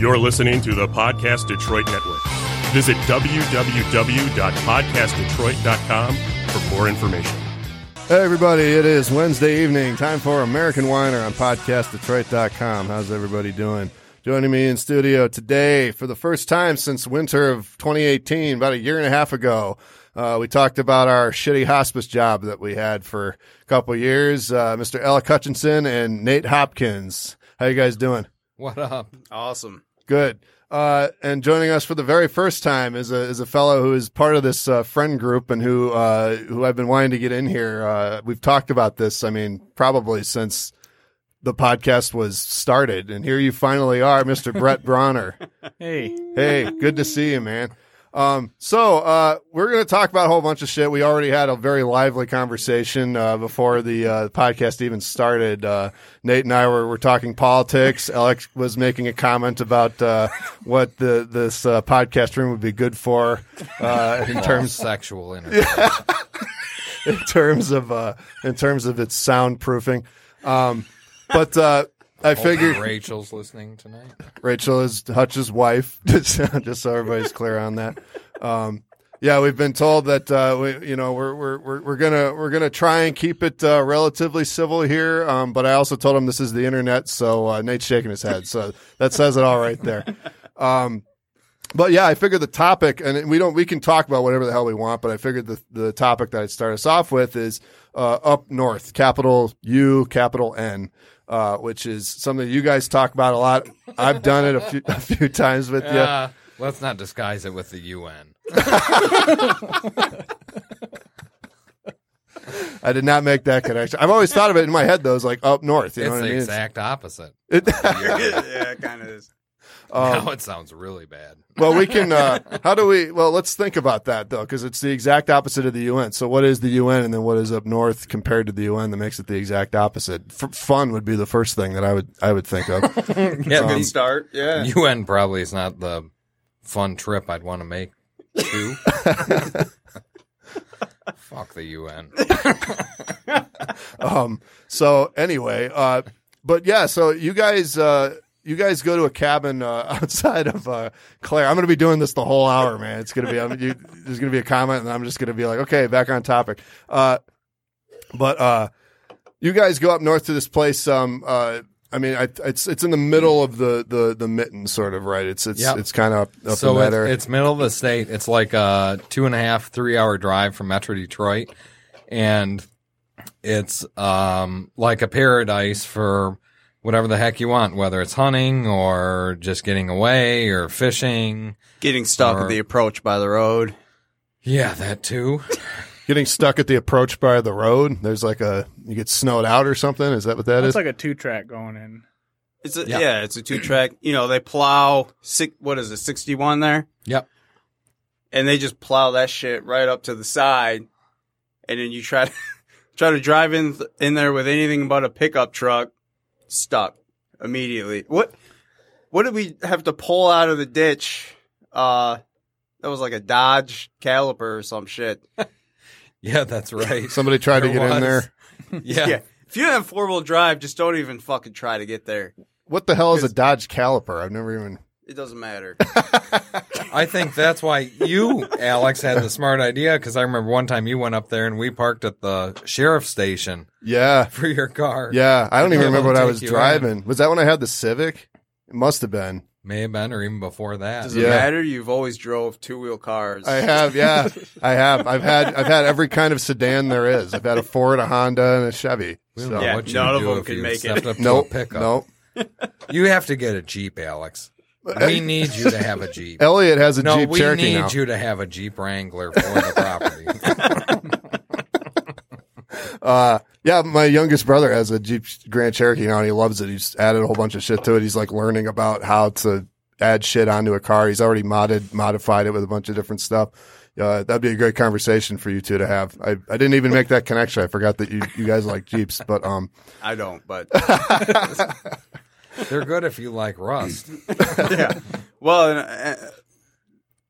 You're listening to the Podcast Detroit Network. Visit www.podcastdetroit.com for more information. Hey, everybody, it is Wednesday evening. Time for American Whiner on podcastdetroit.com. How's everybody doing? Joining me in studio today for the first time since winter of 2018, about a year and a half ago. Uh, we talked about our shitty hospice job that we had for a couple years. Uh, Mr. Alec Hutchinson and Nate Hopkins. How you guys doing? What up? Awesome. Good. Uh, and joining us for the very first time is a is a fellow who is part of this uh, friend group and who uh, who I've been wanting to get in here. Uh, we've talked about this. I mean, probably since the podcast was started, and here you finally are, Mister Brett Bronner. Hey, Hey, good to see you, man. Um, so uh, we're going to talk about a whole bunch of shit. We already had a very lively conversation uh, before the uh, podcast even started. Uh, Nate and I were, were talking politics. Alex was making a comment about uh, what the this uh, podcast room would be good for uh, in terms sexual in terms of uh, in terms of its soundproofing. Um, but uh, I figured Rachel's listening tonight. Rachel is Hutch's wife, just, just so everybody's clear on that. Um, yeah, we've been told that uh, we, you know, we're we're we're we're gonna we're gonna try and keep it uh, relatively civil here. Um, but I also told him this is the internet, so uh, Nate's shaking his head, so that says it all right there. Um, but yeah, I figured the topic, and we don't, we can talk about whatever the hell we want, but I figured the, the topic that I'd start us off with is, uh, up north, capital U, capital N, uh, which is something you guys talk about a lot. I've done it a few, a few times with you. Uh, let's not disguise it with the UN. I did not make that connection. I've always thought of it in my head though, as like up north. You know it's what the I mean? exact opposite. It- yeah, it kind of is. Um, now it sounds really bad. well, we can. Uh, how do we? Well, let's think about that though, because it's the exact opposite of the UN. So, what is the UN, and then what is up north compared to the UN that makes it the exact opposite? F- fun would be the first thing that I would I would think of. Yeah, Good start. Yeah. UN probably is not the fun trip I'd want to make. Too. Fuck the UN. um. So anyway, uh, but yeah. So you guys, uh, you guys go to a cabin uh, outside of uh, Clare. I'm going to be doing this the whole hour, man. It's going to be. I'm, you, there's going to be a comment, and I'm just going to be like, okay, back on topic. Uh, but uh, you guys go up north to this place. Um, uh, I mean, I, it's it's in the middle of the the the mitten, sort of, right? It's it's Yep. it's kind of up, up so in that it's, area. it's middle of the state. It's like a two and a half, three hour drive from Metro Detroit, and it's um like a paradise for whatever the heck you want, whether it's hunting or just getting away or fishing. Getting stuck Or- at the approach by the road. Yeah, that too. Getting stuck at the approach by the road. There's like a you get snowed out or something. Is that what that is? that's like a two track going in. It's a, Yeah. yeah. it's a two track. You know, they plow six. What is it, sixty one there? Yep. And they just plow that shit right up to the side, and then you try to try to drive in in there with anything but a pickup truck, stuck immediately. What what did we have to pull out of the ditch? Uh, that was like a Dodge Caliber or some shit. Yeah, that's right. Somebody tried to There get in there. Yeah. yeah. If you have four wheel drive, just don't even fucking try to get there. What the hell is a Dodge Caliber? I've never even. It doesn't matter. I think that's why you, Alex, had the smart idea because I remember one time you went up there and we parked at the sheriff's station Yeah, for your car. yeah. I don't even remember what I was you driving. Was that when I had the Civic? It must have been. May have been, or even before that. Does it Yeah. matter? You've always drove two wheel cars. I have, yeah, I have. I've had, I've had every kind of sedan there is. I've had a Ford, a Honda, and a Chevy. We don't So- Yeah, none of them can make it. stepped up Nope, pickup. nope. You have to get a Jeep, Alex. We need you to have a Jeep. Elliot has a no, Jeep we Cherokee need now. you to have a Jeep Wrangler for the property. Uh, yeah, my youngest brother has a Jeep Grand Cherokee now, and he loves it. He's added a whole bunch of shit to it. He's like learning about how to add shit onto a car. He's already modded, modified it with a bunch of different stuff. Uh, that'd be a great conversation for you two to have. I, I didn't even make that connection. I forgot that you, you guys like Jeeps, but, um, I don't, but They're good if you like rust. yeah. Well, and, uh,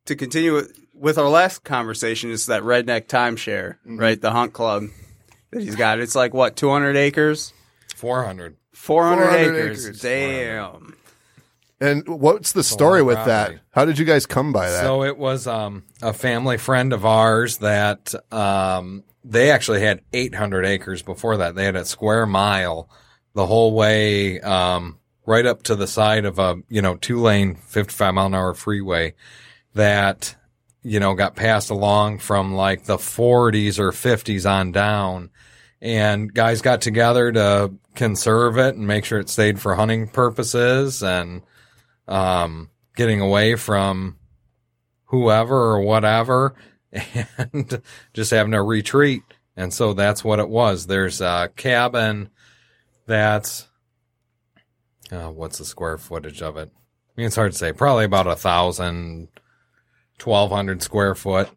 to continue with, with our last conversation, it's that redneck timeshare, right? The hunt club that he's got. It's like what, two hundred acres, 400. four hundred 400 acres. acres. Damn. And what's the story lot of with that? How did you guys come by that? So it was um, a family friend of ours that um, they actually had 800 acres before that. They had a square mile the whole way um, right up to the side of a you know two lane 55 mile an hour freeway that you know got passed along from like the 40s or 50s on down. And guys got together to conserve it and make sure it stayed for hunting purposes and um, getting away from whoever or whatever and just having a retreat. And so that's what it was. There's a cabin that's, uh, what's the square footage of it? I mean, it's hard to say. Probably about a thousand, twelve hundred square foot.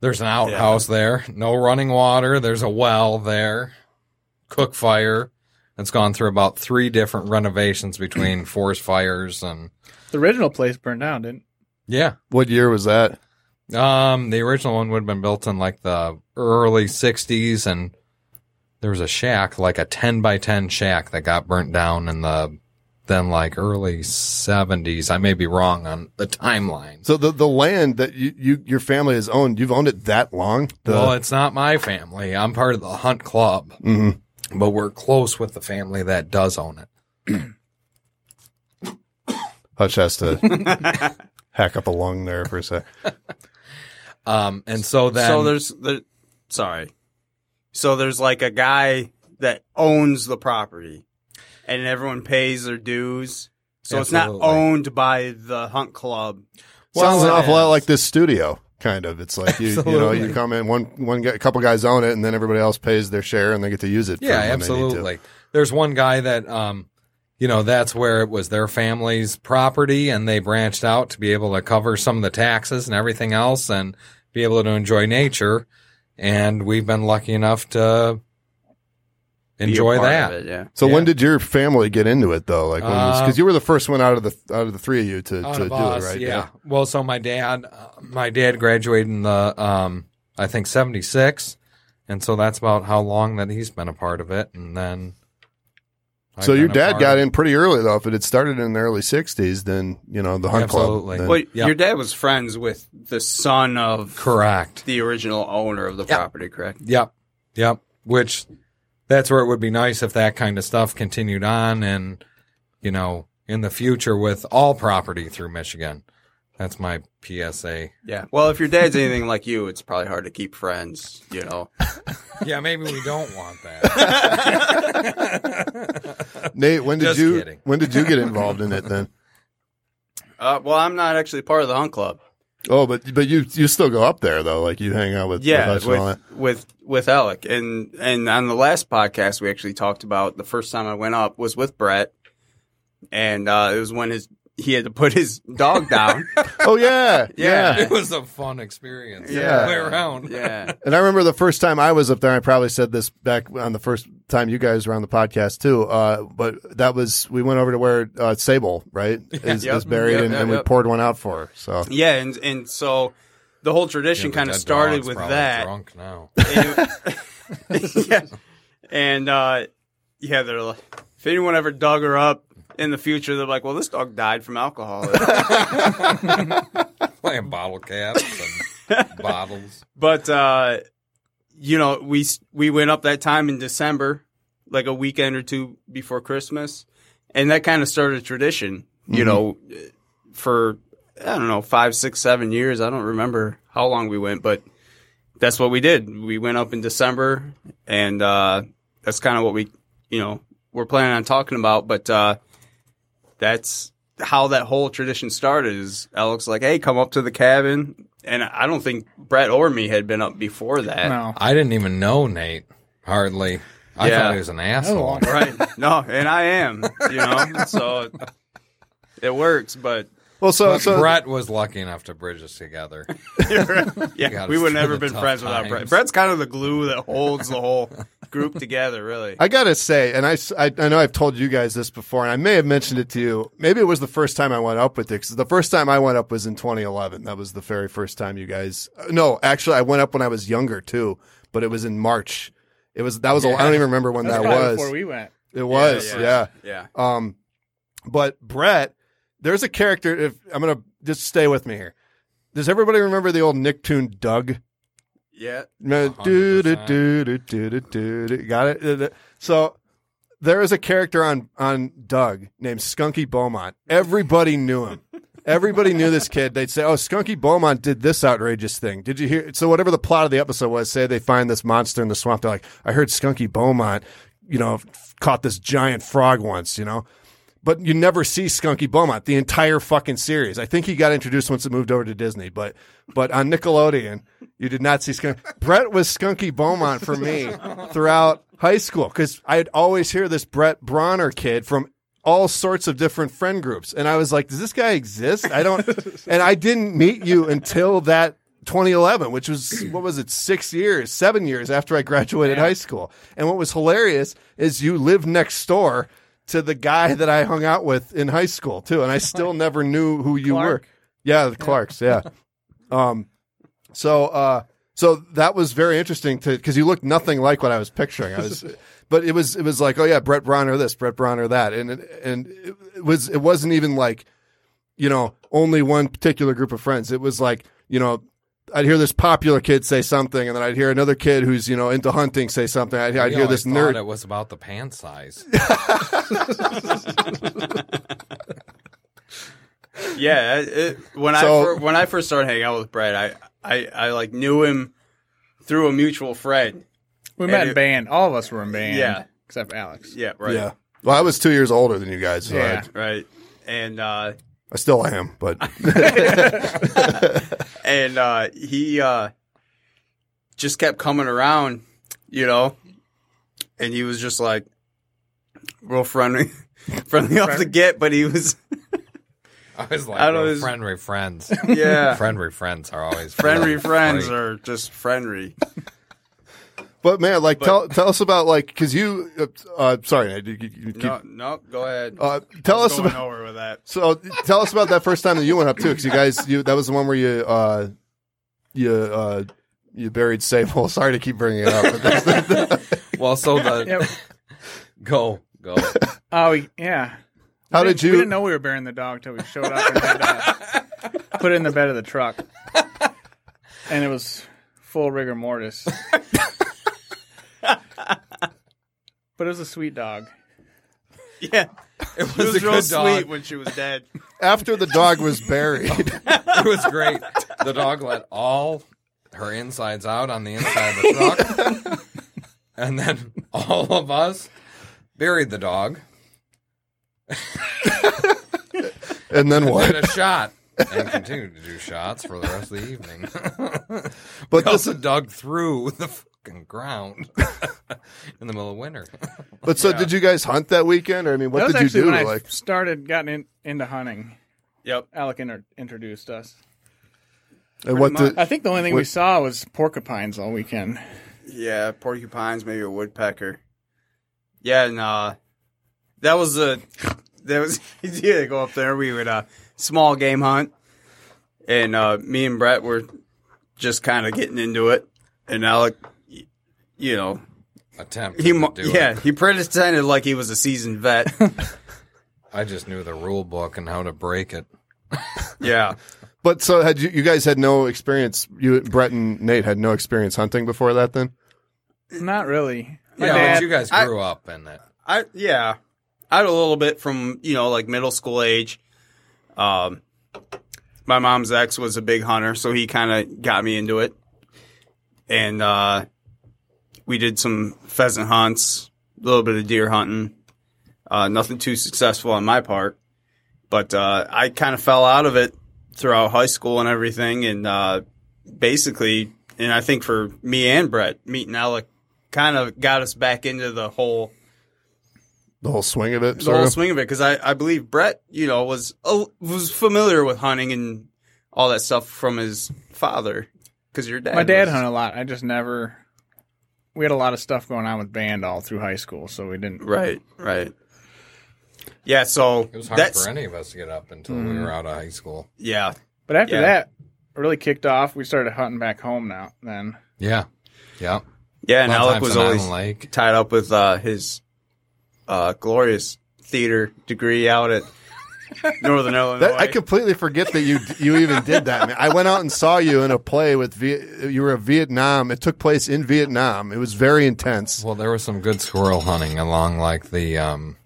There's an outhouse there. No running water. There's a well there. Cook fire. It's gone through about three different renovations between forest fires and The original place burned down, didn't? yeah. what year was that? Um, the original one would have been built in like the early '60s, and there was a shack, like a 10 by 10 shack, that got burnt down in the then like early '70s. I may be wrong on the timeline. So the the land that you, you your family has owned, you've owned it that long? The, well, it's not my family. I'm part of the hunt club, Mhm. but we're close with the family that does own it. Hutch has to hack up a lung there for a sec. Um, and so then, so there's there, sorry. So there's like a guy that owns the property, and everyone pays their dues. So it's not owned by the hunt club. Sounds an awful lot like this studio, kind of. It's like you, you know, you come in, one, one, guy, a couple guys own it, and then everybody else pays their share, and they get to use it. Yeah, when they absolutely. There's one guy that, um, you know, that's where it was their family's property and they branched out to be able to cover some of the taxes and everything else and be able to enjoy nature. And we've been lucky enough to be a enjoy that. it, yeah. So Yeah. when did your family get into it though? Like, Uh, because you were the first one out of the out of the three of you to, to of do us, it, right? Yeah. Well, so my dad, uh, my dad graduated in the, um, I think 76. And so that's about how long that he's been a part of it. And then. I've So your dad got in pretty early though. If it had started in the early '60s, then you know the hunt Absolutely. club. then- Well, Yeah. your dad was friends with the son of Correct. the original owner of the Yeah. property, correct? Yep. Yep. Which that's where it would be nice if that kind of stuff continued on and, you know, in the future with all property through Michigan. That's my PSA. Yeah. Well, if your dad's anything like you, it's probably hard to keep friends. You know. Yeah, maybe we don't want that. Nate, when did Just you kidding. when did you get involved in it then? Uh, well, I'm not actually part of the hunt club. Oh, but but you you still go up there though. Like you hang out with Yeah, with, Hutch and all with with with Alec, and and on the last podcast we actually talked about the first time I went up was with Brett, and uh, it was when his he had to put his dog down. Oh yeah, Yeah. yeah. it was a fun experience. Yeah. Way around. yeah, And I remember the first time I was up there. I probably said this back on the first time you guys were on the podcast too. Uh, but that was we went over to where uh, Sable right is, Yep. is buried, Yep, and, yep, and we yep. poured one out for her. So yeah, and and so the whole tradition Yeah, kind of that started dog's with probably that. Drunk now. And- yeah, and uh, yeah, they're like, if anyone ever dug her up in the future, they're like, well, this dog died from alcohol. Playing bottle caps and bottles. But uh, you know, we we went up that time in December, like a weekend or two before Christmas, and that kind of started a tradition. You know, for I don't know five, six, seven years. I don't remember how long we went, but that's what we did. We went up in December, and uh, that's kind of what we, you know, we're planning on talking about. But uh, that's how that whole tradition started. Is Alex like, hey, come up to the cabin, and I don't think Brett or me had been up before that. No. I didn't even know Nate. Hardly. I Yeah. thought he was an asshole. Oh, right? No, and I am. You know, so it works. But well, so But so Brett was lucky enough to bridge us together. yeah, we would never the been tough friends without Brett. Brett's kind of the glue that holds the whole group together. Really. I gotta say, and I I know I've told you guys this before, and I may have mentioned it to you. Maybe it was the first time I went up with it. 'cause the first time I went up was in 2011. That was the very first time you guys. uh, No, actually, I went up when I was younger too, but it was in March. It was that was. a- I don't even remember when That's that was. before we went. it was, yeah. yeah. Um, but Brett there's a character. If I'm gonna just stay with me here. Does everybody remember the old Nicktoon Doug? Yeah. No, do, do, do, do, do, do, do, do. Got it. Uh, So there is a character on on Doug named Skunky Beaumont. Everybody knew him. Everybody knew this kid. They'd say, "Oh, Skunky Beaumont did this outrageous thing." Did you hear? So whatever the plot of the episode was, say they find this monster in the swamp. They're like, "I heard Skunky Beaumont, you know, caught this giant frog once." You know, but you never see Skunky Beaumont the entire fucking series. I think he got introduced once it moved over to Disney, but but on Nickelodeon, you did not see Skunk. Brett was Skunky Beaumont for me throughout high school because I'd always hear this Brett Bronner kid from all sorts of different friend groups, and I was like, does this guy exist? I don't, and I didn't meet you until that. 2011, which was what was it, six years, seven years after I graduated high school. And what was hilarious is you lived next door to the guy that I hung out with in high school too, and I still never knew who you Clark? were. Yeah, the Clarks. Yeah. um. So, uh, so that was very interesting to because you looked nothing like what I was picturing. I was, but it was it was like, oh yeah, Brett Bronner this, Brett Bronner that, and it, and it was it wasn't even like, you know, only one particular group of friends. It was like, you know. I'd hear this popular kid say something, and then I'd hear another kid who's you know into hunting say something. I'd, I'd hear this nerd. It was about the pant size. Yeah, it, it- when I So- fir- when I first started hanging out with Brett, I, I, I like knew him through a mutual friend. We met it- in band. All of us were in band. Yeah. Except Alex. Yeah, right. Yeah. Well, I was two years older than you guys, so Yeah. Right. And uh I, I still am, but and uh he uh just kept coming around, you know. And he was just like real friendly friendly off the get, but he was I was like, I don't know, well, this- friendly friends. yeah. friendly friends are always friendly really friends are just friendly. But man, like tell tell us about like because you, uh, uh, sorry, Nate, you, you, you keep, No, no, go ahead. uh, tell us Going about nowhere with that. so tell us about that first time that you went up too, because you guys, you that was the one where you uh, you uh, you buried Sable. Sorry to keep bringing it up. But that's- Well, so the Yep. go go. Oh, yeah. How We did you? We didn't know we were burying the dog till we showed up and had to put it in the bed of the truck. And it was full rigor mortis. But it was a sweet dog. Yeah. It It was, was a real good sweet dog. when she was dead. after the dog was buried, It was great. The dog let all her insides out on the inside of the truck, and then all of us buried the dog, and then did what? a shot, and continued to do shots for the rest of the evening. But we this, also dug through the fucking ground in the middle of winter. but so did you guys hunt that weekend, or I mean, what that was did you actually do? when I Like, started getting in, into hunting. Yep. Alec inter- introduced us. and what much. did? I think the only thing we saw was porcupines all weekend. Yeah, porcupines, maybe a woodpecker. Yeah, and uh that was a that was yeah, go up there. We would uh small game hunt. And uh me and Brett were just kind of getting into it. And Alec y- you know, Attempt he to mo- do yeah, it. he pretended like he was a seasoned vet. I just knew the rule book and how to break it. yeah. But so had you? You guys had no experience. You, Brett and Nate had no experience hunting before that. Then Not really. My yeah, dad, but you guys I- grew up in it. I yeah, I had a little bit from you know like middle school age. Um, my mom's ex was a big hunter, so he kind of got me into it, and uh, we did some pheasant hunts, a little bit of deer hunting. Uh, nothing too successful on my part, but uh, I kind of fell out of it throughout high school and everything, and uh, basically, and I think for me and Brett meeting Alec kind of got us back into the whole the whole swing of it. the Sort whole of. swing of it because I, I believe Brett, you know, was uh, was familiar with hunting and all that stuff from his father. Because your dad, my dad was- hunted a lot. I just never. We had a lot of stuff going on with band all through high school, so we didn't. right, right. Yeah, so It was hard that's for any of us to get up until we were out of high school. yeah, But after Yeah. that, really kicked off. We started hunting back home now. Then Yeah, yeah. yeah. And Alec was on always Lake. tied up with uh, his uh, glorious theater degree out at Northern Illinois. That, I completely forget that you you even did that. Man. I went out and saw you in a play with Viet, you were a Vietnam. It took place in Vietnam. It was very intense. Well, there was some good squirrel hunting along like the um,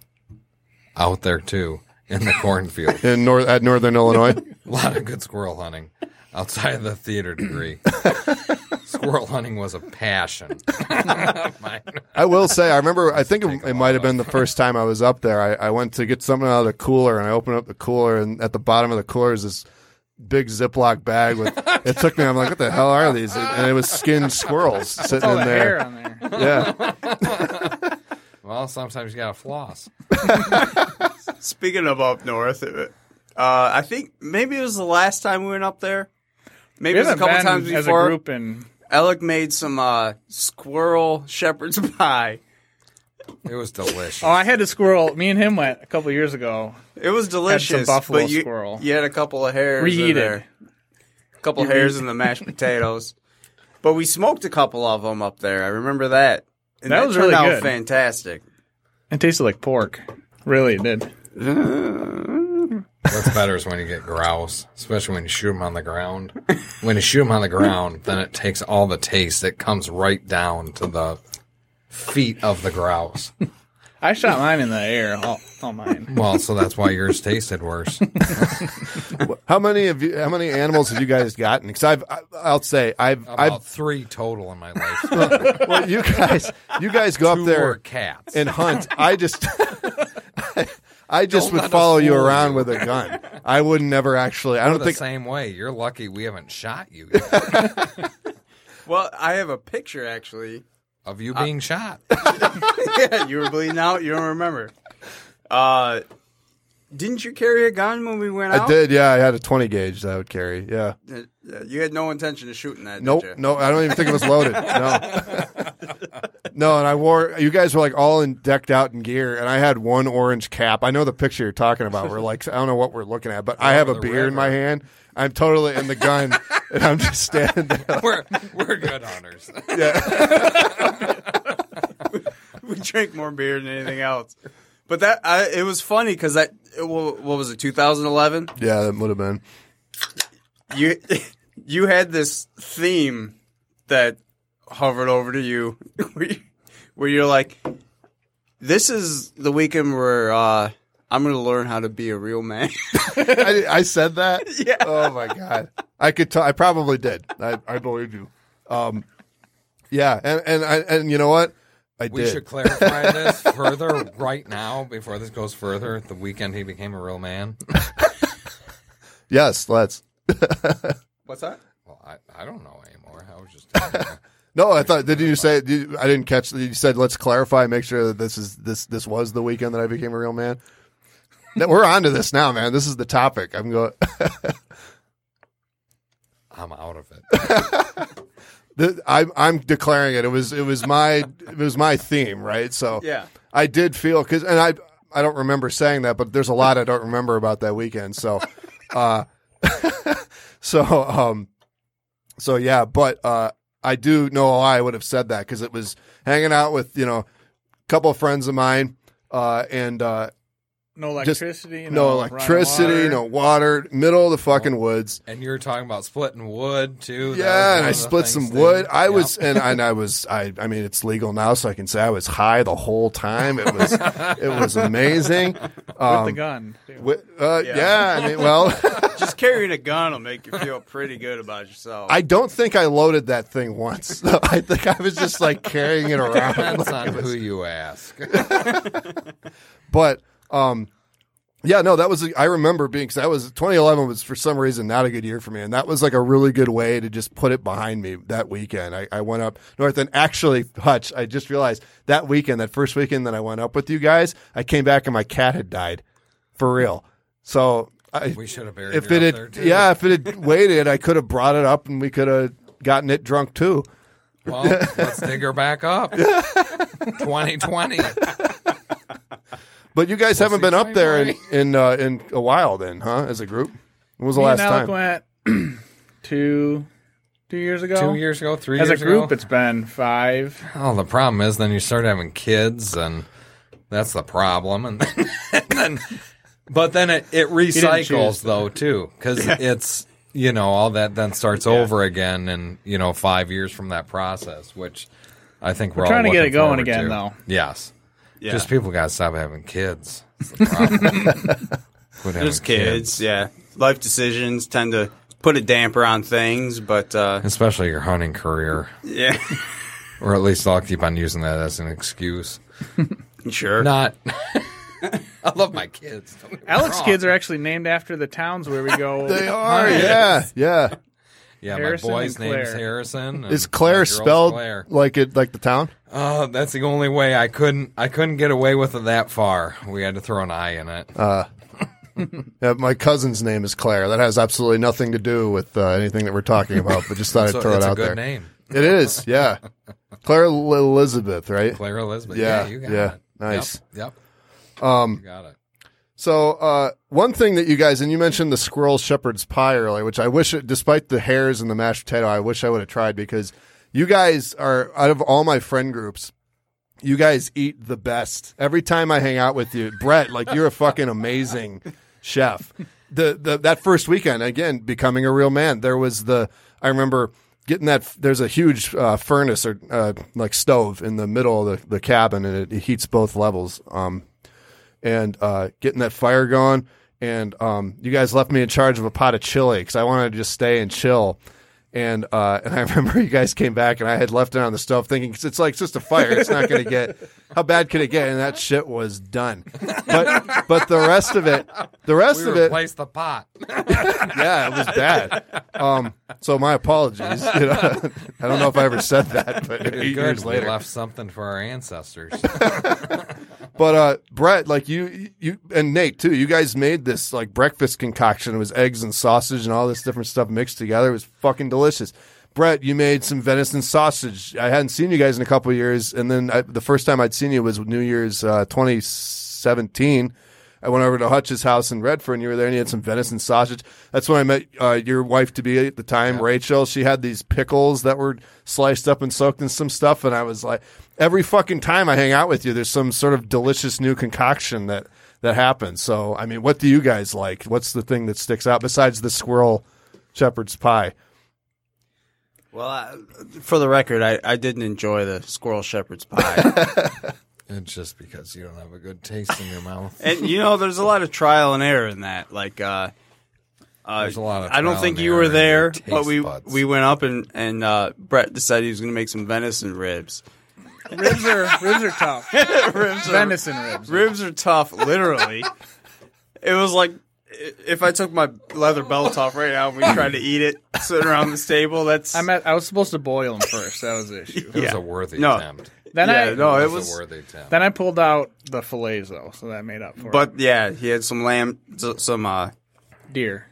out there too in the cornfield. in north at Northern Illinois. A lot of good squirrel hunting outside of the theater degree. squirrel hunting was a passion. I will say, I remember. I think it, it might have been the first time I was up there. I, I went to get something out of the cooler, and I opened up the cooler, and at the bottom of the cooler is this big Ziploc bag with. It took me. I'm like, what the hell are these? And it was skinned squirrels sitting All in the hair on there. Yeah, Well, sometimes you got to floss. Speaking of up north, uh, I think maybe it was the last time we went up there. Maybe We it was a couple been times as a before. group and Alec made some uh, squirrel shepherd's pie. It was delicious. oh, I had a squirrel. Me and him went a couple years ago. It was delicious. buffalo but you, squirrel. You had a couple of hairs in Reheated. there. A couple hairs in the mashed potatoes. But we smoked a couple of them up there. I remember that. And That that, was turned really out good. fantastic. It tasted like pork. Really, it did. What's better is when you get grouse, especially when you shoot them on the ground. When you shoot them on the ground, then it takes all the taste. It comes right down to the feet of the grouse. I shot mine in the air. All, all mine. Well, so that's why yours tasted worse. how many of you? How many animals have you guys gotten? Because I've, I, I'll say, I've, About I've. three total in my life. Well, you guys, you guys go Two up there cats. and hunt. I just, I, I just Don't would let us follow you fool around you. with a gun. I would never actually. I don't the think. same way. You're lucky we haven't shot you yet Well, I have a picture actually. of you being shot. yeah, you were bleeding out. You don't remember. Uh, didn't you carry a gun when we went out? I did. Yeah, I had a twenty gauge that I would carry. Yeah. Uh, You had no intention of shooting that. Nope. Did you? No, I don't even think it was loaded. No. no, and I wore. You guys were like all in decked out in gear, and I had one orange cap. I know the picture you're talking about. We're like, I don't know what we're looking at, but I have a the beer in my hand. I'm totally in the gun, and I'm just standing there. We're we're good hunters. Yeah. we drink more beer than anything else. But that I, it was funny because that what what was it 2011? Yeah, that would have been. You you had this theme that hovered over to you where, you, where you're like, this is the weekend where uh, I'm going to learn how to be a real man. I, I said that. Yeah. Oh my god. I could. T- I probably did. I, I believe you. Um. Yeah, and and I and you know what? I We did. should clarify this further right now before this goes further. The weekend he became a real man. Yes, let's. What's that? Well, I, I don't know anymore. I was just. No, I thought. Did you say? Did you, I didn't catch. You said let's clarify. Make sure that this is this this was the weekend that I became a real man. No, We're on to this now, man. This is the topic. I'm going. I'm out of it. The- I'm I'm declaring it. It was it was my it was my theme, right? So Yeah. I did feel because, and I I don't remember saying that, but there's a lot I don't remember about that weekend. So, uh, so um, so yeah, but uh, I do know why I would have said that because it was hanging out with you know a couple of friends of mine, uh, and uh, No Just electricity. no electricity, water. no water, middle of the fucking woods. And you were talking about splitting wood too. Yeah, and I split some that- wood. I Yep. was, and, and I was, I, I mean, it's legal now, so I can say I was high the whole time. It was, it was amazing. with Um, the gun. too. wi- uh, Yeah. yeah. I mean, well, Just carrying a gun will make you feel pretty good about yourself. I don't think I loaded that thing once. I think I was just like carrying it around. Depends on who you ask. But um, yeah, no, that was I remember being because that was 2011 was for some reason not a good year for me, and that was like a really good way to just put it behind me that weekend. I, I went up north, and actually, Hutch, I just realized that weekend, that first weekend that I went up with you guys, I came back and my cat had died, for real. So I, We should have buried if it had, yeah, if it had waited, I could have brought it up and we could have gotten it drunk too. Well, let's dig her back up. 2020. But you guys haven't been up there in in, uh, in a while, then, huh? As a group, when was the Me last and Alec time? went two two years ago. Two years ago, three As a years group, ago. it's been five. Oh, the problem is then you start having kids, and that's the problem. And then, and then But then it, it choose recycles though too, because it's you know all that then starts over again, and you know five years from that process, which I think we're, We're all trying to get looking it going forward again, to. though. Yes, Yeah. just people got to stop having kids. That's the problem. Quit having Just kids, yeah. Life decisions tend to put a damper on things, but uh, especially your hunting career, yeah, or at least I'll keep on using that as an excuse. sure. Not. I love my kids. Don't get me Alex wrong. kids are actually named after the towns where we go. They are, yeah, yeah. Yeah, Harrison my boy's and name's Harrison. Is Claire spelled Clare. like it, like the town? Oh, that's the only way I couldn't. I couldn't get away with it that far. We had to throw an I in it. Yeah, my cousin's name is Claire. That has absolutely nothing to do with uh, anything that we're talking about, but just thought I'd so throw it's it a out good there. name, It is, yeah. Claire L- Elizabeth, right? Claire Elizabeth. Yeah, Yeah, you got yeah, it. nice. Yep. yep. Um, you got it. So, uh, one thing that you guys, and you mentioned the squirrel shepherd's pie earlier, which I wish, it, despite the hairs and the mashed potato, I wish I would have tried because you guys are, out of all my friend groups, you guys eat the best. Every time I hang out with you, Brett, like you're a fucking amazing chef. The, the that first weekend, again, becoming a real man. There was the I remember getting that. There's a huge uh, furnace or uh, like stove in the middle of the, the cabin, and it, it heats both levels. Um, and uh, getting that fire going. And um, you guys left me in charge of a pot of chili because I wanted to just stay and chill. And uh, and I remember you guys came back and I had left it on the stove thinking 'cause it's like it's just a fire. It's not going to get how bad could it get? And that shit was done. But but the rest of it, the rest We of it, replaced the pot. yeah, it was bad. Um, so my apologies. You know, I don't know if I ever said that, but eight years later. left something for our ancestors. But uh, Brett, like you, you and Nate too. You guys made this like breakfast concoction. It was eggs and sausage and all this different stuff mixed together. It was fucking delicious. Brett, you made some venison sausage. I hadn't seen you guys in a couple of years, and then I, the first time I'd seen you was New Year's uh, 2017. I went over to Hutch's house in Redford, and you were there, and you had some venison sausage. That's when I met uh, your wife to be at the time, Rachel. She had these pickles that were sliced up and soaked in some stuff, and I was like, every fucking time I hang out with you, there's some sort of delicious new concoction that that happens. So, I mean, what do you guys like? What's the thing that sticks out besides the squirrel shepherd's pie? Well, I, for the record, I, I didn't enjoy the squirrel shepherd's pie. it's just because you don't have a good taste in your mouth. and you know, there's a lot of trial and error in that. Like, uh, uh, There's a lot of I don't think and you error were there, but we buds. we went up and and uh, Brett decided he was going to make some venison ribs. ribs are ribs are tough. ribs are Venison ribs. ribs are tough, literally. it was like if I took my leather belt off right now and we tried to eat it sitting around this table. That's I met. I was supposed to boil them first. That was the issue. It was a worthy No. attempt. Then yeah, I no, It it was, was. a worthy attempt. then I pulled out the fillets though, so that made up for it. But yeah, he had some lamb, some uh. Deer.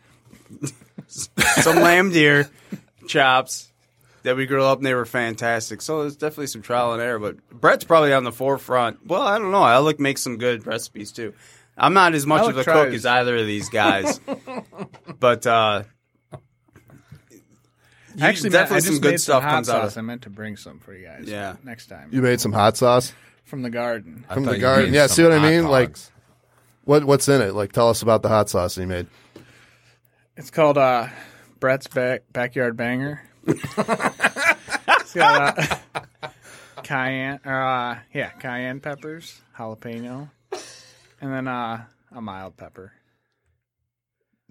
some lamb deer chops that we grilled up, and they were fantastic. So there's definitely some trial and error. But Brett's probably on the forefront. Well, I don't know. Alec makes some good recipes too. I'm not as much Alec of a tries. cook as either of these guys, but uh, you- Actually, definitely I just some good made stuff some hot comes out sauce. of. I meant to bring some for you guys. Yeah. next time You made some hot sauce. from the garden. I from thought the you garden. made Yeah, some see what I hot mean? Like- dogs. What what's in it? Like, tell us about the hot sauce you made. It's called uh, Brett's back, backyard banger. it's got uh, cayenne, or uh, yeah, cayenne peppers, jalapeno, and then uh, a mild pepper.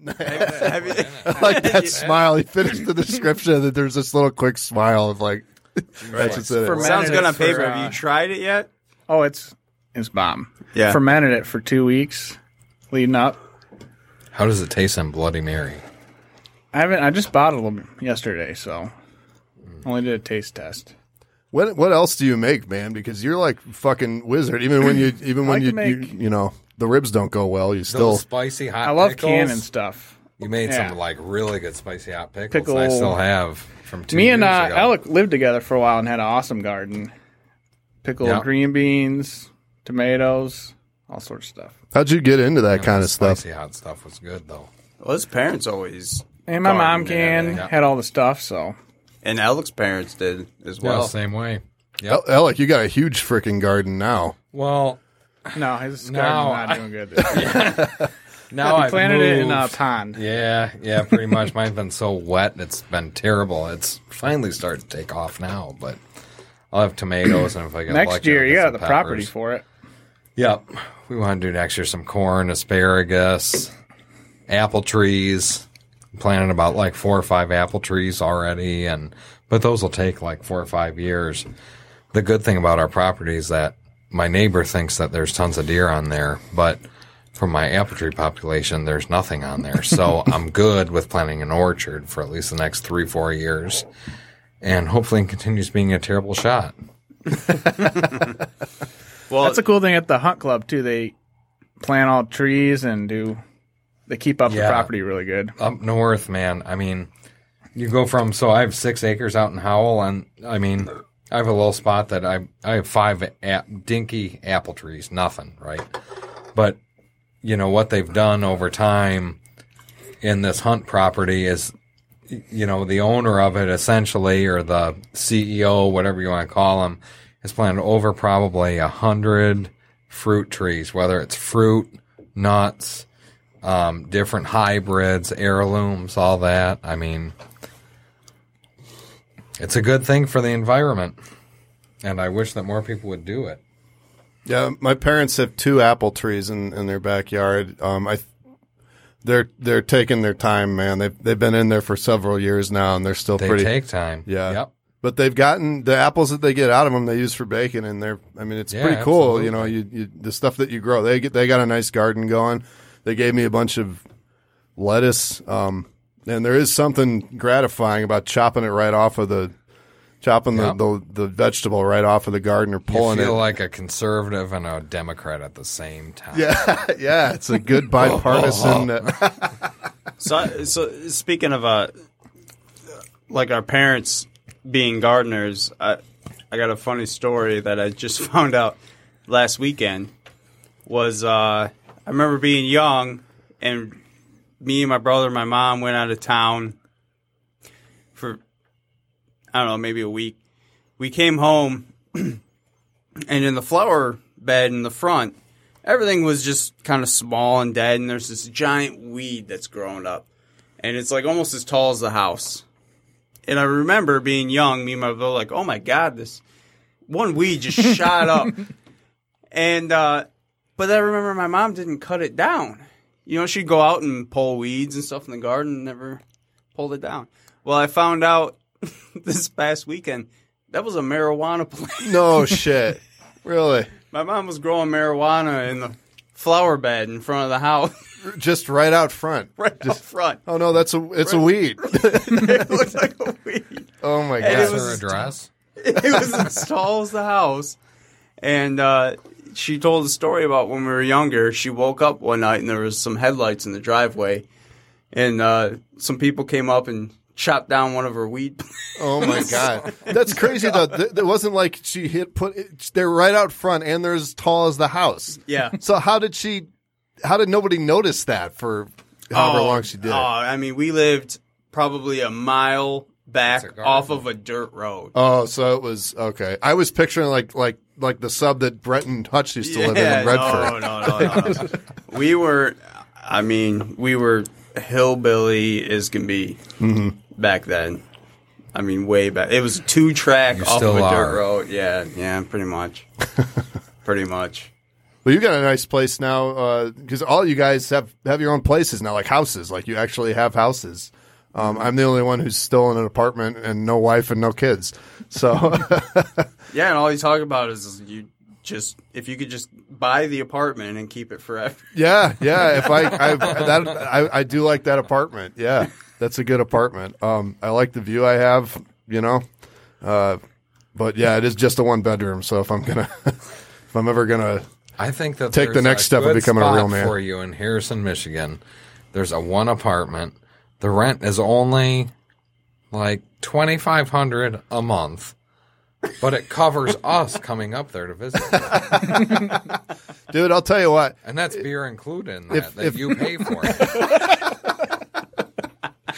Have you- I like that smile. He finished the description that there's this little quick smile of like, that's what's in it. Fermented Sounds good on for, paper. uh, Have you tried it yet? Oh, it's it's bomb. Yeah. fermented it for two weeks, leading up. How does it taste on Bloody Mary? I haven't. I just bought a little yesterday, so only did a taste test. What what else do you make, man? Because you're like fucking wizard. Even when you even when like you, to you you know the ribs don't go well, you Still still spicy hot. I love pickles? canning stuff. You made Yeah. some like really good spicy hot pickles. Pickle- I still have from two Me years and uh, ago. Alec lived together for a while and had an awesome garden. Pickled Yeah. green beans, tomatoes, all sorts of stuff. how'd you get into that Yeah, kind the of stuff? Spicy hot stuff was good though. Well, his parents always, And my Garden mom and can everything, yeah. had all the stuff, so and Alec's parents did as Well, well. same way. Yep. Alec, you got a huge freaking garden now. Well, no, his No, garden's not I- doing good. This year. now I I've planted it in a moved. pond. Yeah, yeah, pretty much. Mine's been so wet, it's been terrible. It's finally starting to take off now, but I'll have tomatoes, and if I get Next lucky, year, I'll you get got some the property peppers. for it. Yep, we want to do next year some corn, asparagus, apple trees. Planting about like four or five apple trees already, and but those will take like four or five years. The good thing about our property is that my neighbor thinks that there's tons of deer on there, but for my apple tree population, there's nothing on there. So I'm good with planting an orchard for at least the next three, four years. And hopefully it continues being a terrible shot. Well, That's a cool thing at the hunt club too. They plant all trees and do. They keep up the property really good. Up north, man, I mean, you go from, so I have six acres out in Howell, and I mean, I have a little spot that I, I have five a- dinky apple trees, nothing, right? But, you know, what they've done over time in this hunt property is you know, the owner of it essentially, or the CEO, whatever you want to call him, has planted over probably a hundred fruit trees, whether it's fruit, nuts, um, different hybrids, heirlooms, all that. I mean, it's a good thing for the environment. And I wish that more people would do it. Yeah, my parents have two apple trees in, in their backyard. Um, I, they're they're taking their time, man. They've they've been in there for several years now, and they're still They pretty. take time. Yeah. Yep. but they've gotten the apples that they get out of them. They use for bacon, and they're. I mean, it's Yeah, pretty cool. absolutely. You know, you, you the stuff that you grow. They get they got a nice garden going. They gave me a bunch of lettuce. Um, and there is something gratifying about chopping it right off of the chopping Yep. the, the the vegetable right off of the garden or pulling You pulling feel it. like a conservative and a Democrat at the same time. yeah, yeah, it's a good bipartisan. So, so speaking of uh, like our parents being gardeners, I I got a funny story that I just found out last weekend. Was uh, I remember being young and me and my brother and my mom went out of town for I don't know maybe a week. We came home and in the flower bed in the front everything was just kind of small and dead, and there's this giant weed that's growing up, and it's like almost as tall as the house. And I remember being young, me and my brother, like, oh my god, this one weed just shot up, and uh, but I remember my mom didn't cut it down. You know, she'd go out and pull weeds and stuff in the garden, and never pulled it down. Well, I found out this past weekend that was a marijuana plant. no shit, really. My mom was growing marijuana in the flower bed in front of the house, Just right out front. right out front. Oh no, that's a it's a weed. it looked like a weed. oh my And god. it What's was her address? It was as tall as the house. And uh, she told a story about when we were younger. She woke up one night and there was some headlights in the driveway, and uh, some people came up and chopped down one of her weed. Oh my god, that's crazy though. Th- It wasn't like she hit put. It, they're right out front, and they're as tall as the house. yeah. So how did she? How did nobody notice that for however Oh, long she did? Oh. I mean, we lived probably a mile back It's a garden. off of a dirt road. Oh, so it was okay. I was picturing like like like the sub that Brett and Hutch used to live in in Redford. No, no, no, no, no. we were, I mean, we were hillbilly as can be Mm-hmm. back then. I mean, way back. It was two track You off of a are. dirt road. Yeah, yeah, pretty much. pretty much. Well, you got a nice place now because all you guys have have your own places now, like houses. Like you actually have houses. Um, I'm the only one who's still in an apartment and no wife and no kids. So Yeah, and all you talk about is you just if you could just buy the apartment and keep it forever. yeah, yeah. If I I that I, I do like that apartment. Yeah, that's a good apartment. Um, I like the view I have. You know, uh, but yeah, it is just a one bedroom. So if I'm gonna if I'm ever gonna I think that Take the next step of becoming a real man. for you in Harrison, Michigan. There's a one apartment. The rent is only like twenty five hundred a month, but it covers us coming up there to visit, dude, I'll tell you what. and that's beer included in that If- that if- you pay for. it.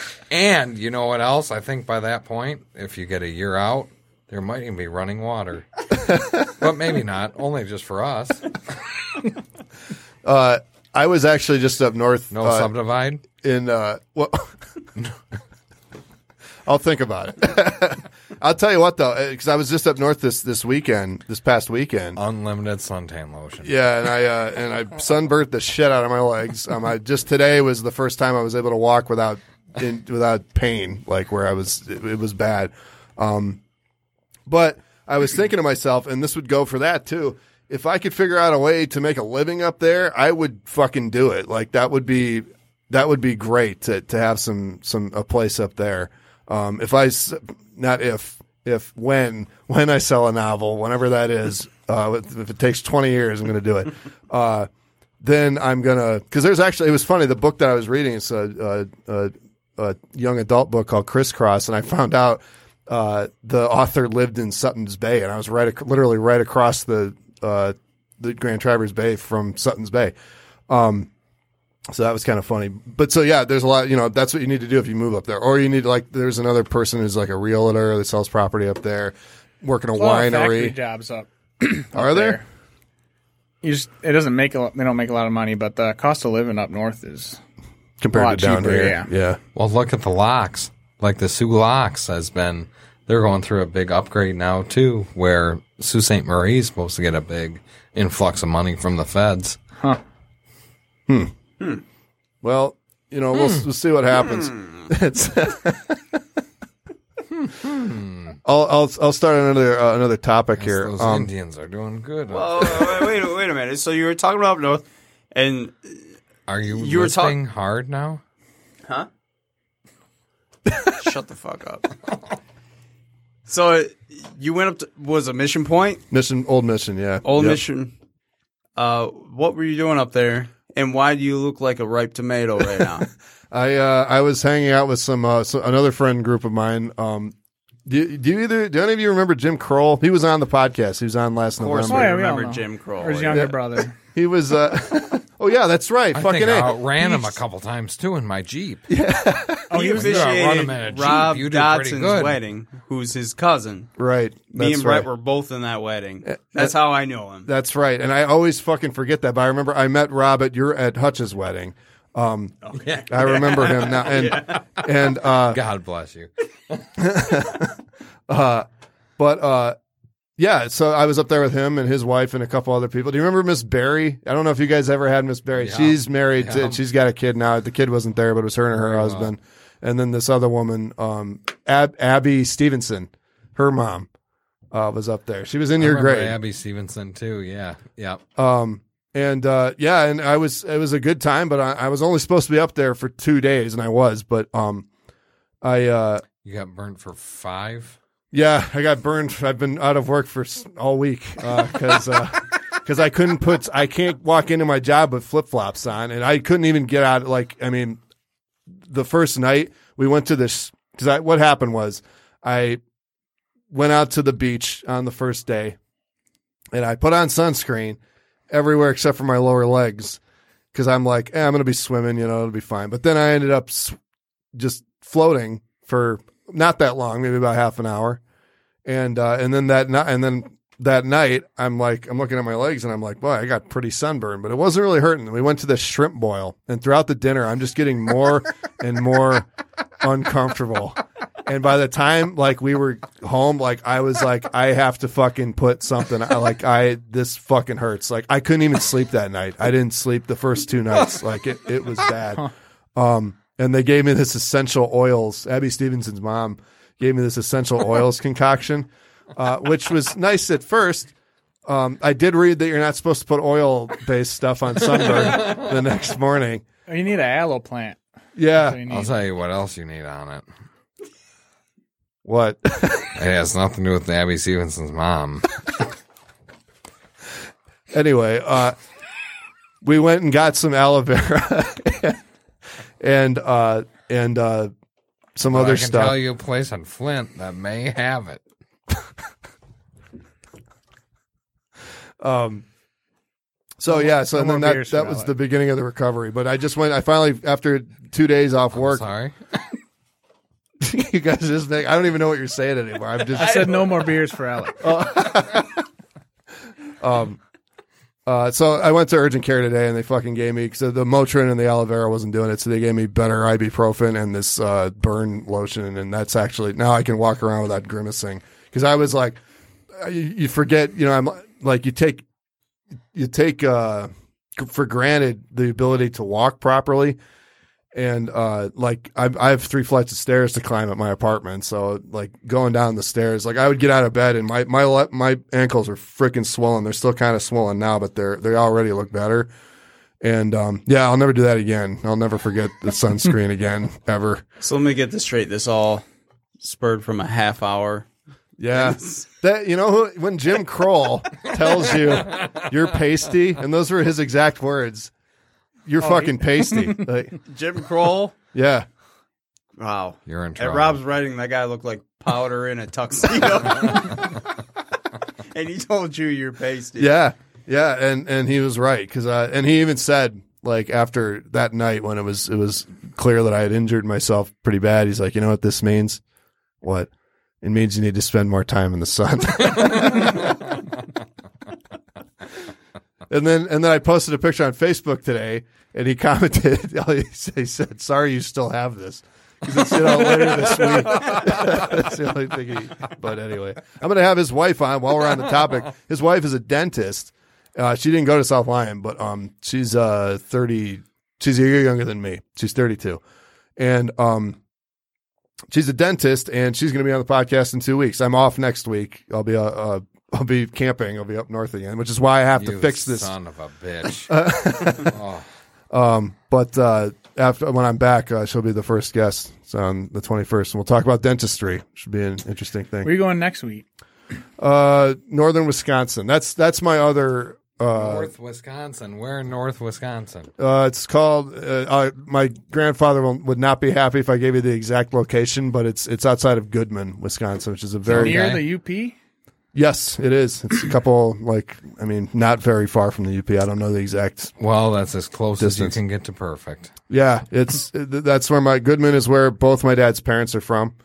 and you know what else? I think by that point, if you get a year out, there might even be running water, but maybe not. Only just for us. Uh, I was actually just up north. No uh, subdivide. in uh, well, I'll think about it. I'll tell you what though, because I was just up north this this weekend, this past weekend. Unlimited suntan lotion. Yeah, and I uh, and I sunburnt the shit out of my legs. Um, I just today was the first time I was able to walk without in, without pain, like where I was. It, it was bad. Um, but I was thinking to myself, and this would go for that too. If I could figure out a way to make a living up there, I would fucking do it. Like that would be that would be great to to have some some a place up there. Um, if I not if if when when I sell a novel, whenever that is, uh, if it takes twenty years, I'm going to do it. Uh, then I'm gonna because there's actually it was funny the book that I was reading it's a, a, a, a young adult book called Crisscross and I found out uh, the author lived in Sutton's Bay and I was right literally right across the uh, the Grand Traverse Bay from Sutton's Bay. Um, so that was kind of funny. But so yeah, there's a lot. You know, that's what you need to do if you move up there, or you need like there's another person who's like a realtor that sells property up there, working a A lot of winery. jobs up. Are there? You just it doesn't make a lot, they don't make a lot of money, but the cost of living up north is compared A lot to down cheaper, here? yeah. yeah. Well, look at the locks. Like the Soo locks has been, they're going through a big upgrade now too, where Sault Ste. Marie is supposed to get a big influx of money from the feds. Huh. Hmm. hmm. Well, you know, we'll, we'll see what happens. It's I'll, I'll I'll start another uh, another topic here. Those Um, Indians are doing good. Oh, wait, wait, wait a minute. So you were talking about up north, and are you, you were talking hard now? huh? Shut the fuck up. So uh, you went up to was a mission point, mission, old mission, yeah, old Yep. mission. Uh, what were you doing up there, and why do you look like a ripe tomato right now? I uh, I was hanging out with some uh, so another friend group of mine. Um, do, you- do you either do any of you remember Jim Kroll? He was on the podcast. He was on last Of course, Oh, November. yeah, we all remember know. Jim Kroll. or his younger brother. He was. Uh, oh yeah, that's right. I Fucking think I A. outran him a couple times too in my Jeep. Oh, he you gotta run him in officiated Rob you do pretty Dodson's good. wedding, who's his cousin. Right. Me and Brett right. were both in that wedding. That's how I know him. That's right. And I always fucking forget that. But I remember I met Rob at your at Hutch's wedding. Um, I remember him now. And and uh, God bless you. uh, but uh, yeah. So I was up there with him and his wife and a couple other people. Do you remember Miss Barry? I don't know if you guys ever had Miss Barry. Yeah. She's married. Yeah. To, she's got a kid now. The kid wasn't there, but it was her and her well. husband. And then this other woman, um, Ab- Abby Stevenson, her mom, uh, was up there. She was in I your grade. Abby Stevenson too. Yeah, yeah. Um, and uh, yeah, and I was it was a good time, but I, I was only supposed to be up there for two days, and I was, but um, I uh, You got burnt for five. Yeah, I got burned. I've been out of work for all week because because I couldn't put I can't walk into my job with flip flops on, and I couldn't even get out. Like I mean, the first night we went to this because what happened was I went out to the beach on the first day, and I put on sunscreen everywhere except for my lower legs because I'm like, eh, I'm gonna be swimming, you know, it'll be fine. But then I ended up just floating for not that long, maybe about half an hour, and uh, and then that night, and then that night, I'm like, I'm looking at my legs, and I'm like, boy, I got pretty sunburned, but it wasn't really hurting. We went to this shrimp boil, and throughout the dinner, I'm just getting more and more uncomfortable. And by the time like we were home, like I was like, I have to fucking put something. I- Like I, this fucking hurts. Like I couldn't even sleep that night. I didn't sleep the first two nights. Like it, it was bad. Um, and they gave me this essential oils. Abby Stevenson's mom gave me this essential oils concoction, uh, which was nice at first. Um, I did read that you're not supposed to put oil based stuff on sunburn the next morning. Oh, you need an aloe plant. Yeah. I'll tell you what else you need on it. What? It has nothing to do with Abby Stevenson's mom. anyway, uh, we went and got some aloe vera and uh, and uh, some But other I can stuff. tell you a place in Flint that may have it. Um, so yeah, so no and then that that was Alec. the beginning of the recovery. But I just went. I finally, after two days off work, Sorry. you guys just make. I don't even know what you're saying anymore. I'm just. I said no more beers for Alec. um, Uh, so I went to urgent care today, and they fucking gave me because the Motrin and the aloe vera wasn't doing it, so they gave me better ibuprofen and this uh, burn lotion, and that's actually now I can walk around without grimacing. Because I was like, you, you forget, you know, I'm like you take you take uh, for granted the ability to walk properly. And uh, like I, I have three flights of stairs to climb at my apartment, so like going down the stairs, like I would get out of bed and my my le- my ankles are freaking swollen. They're still kind of swollen now, but they're they already look better. And um, yeah, I'll never do that again. I'll never forget the sunscreen again ever. So let me get this straight. This all spurred from a half hour. Yeah, that you know when Jim Kroll tells you you're pasty, and those were his exact words. You're fucking pasty. Like, Jim Kroll. yeah. Wow. You're in trouble. At trouble. Rob's writing, that guy looked like powder in a tuxedo. and he told you you're pasty. Yeah, yeah, and and he was right because uh, and he even said like after that night when it was it was clear that I had injured myself pretty bad. He's like, you know what this means? What it means? You need to spend more time in the sun. and then and then I posted a picture on Facebook today, and he commented. He said, "Sorry, you still have this." Because it's you know later this week. That's the only thing. He, but anyway, I'm going to have his wife on while we're on the topic. His wife is a dentist. Uh, she didn't go to South Lyon, but um, she's uh 30. She's a year younger than me. She's 32, and um, she's a dentist, and she's going to be on the podcast in two weeks. I'm off next week. I'll be uh, uh I'll be camping. I'll be up north again, which is why I have to fix this. son of a bitch. oh, Um, but uh, after when I'm back, uh, she'll be the first guest so on the 21st, and we'll talk about dentistry. Should be an interesting thing. Where are you going next week? Uh, northern Wisconsin. That's that's my other. Uh, North Wisconsin. Where in North Wisconsin? uh, it's called. Uh, uh, my grandfather will, would not be happy if I gave you the exact location, but it's it's outside of Goodman, Wisconsin, which is a very Near Okay. the UP? Yes, it is. It's a couple like I mean, not very far from the UP. I don't know the exact. Well, that's as close Distance. as you can get to perfect. Yeah, it's that's where my Goodman is where both my dad's parents are from.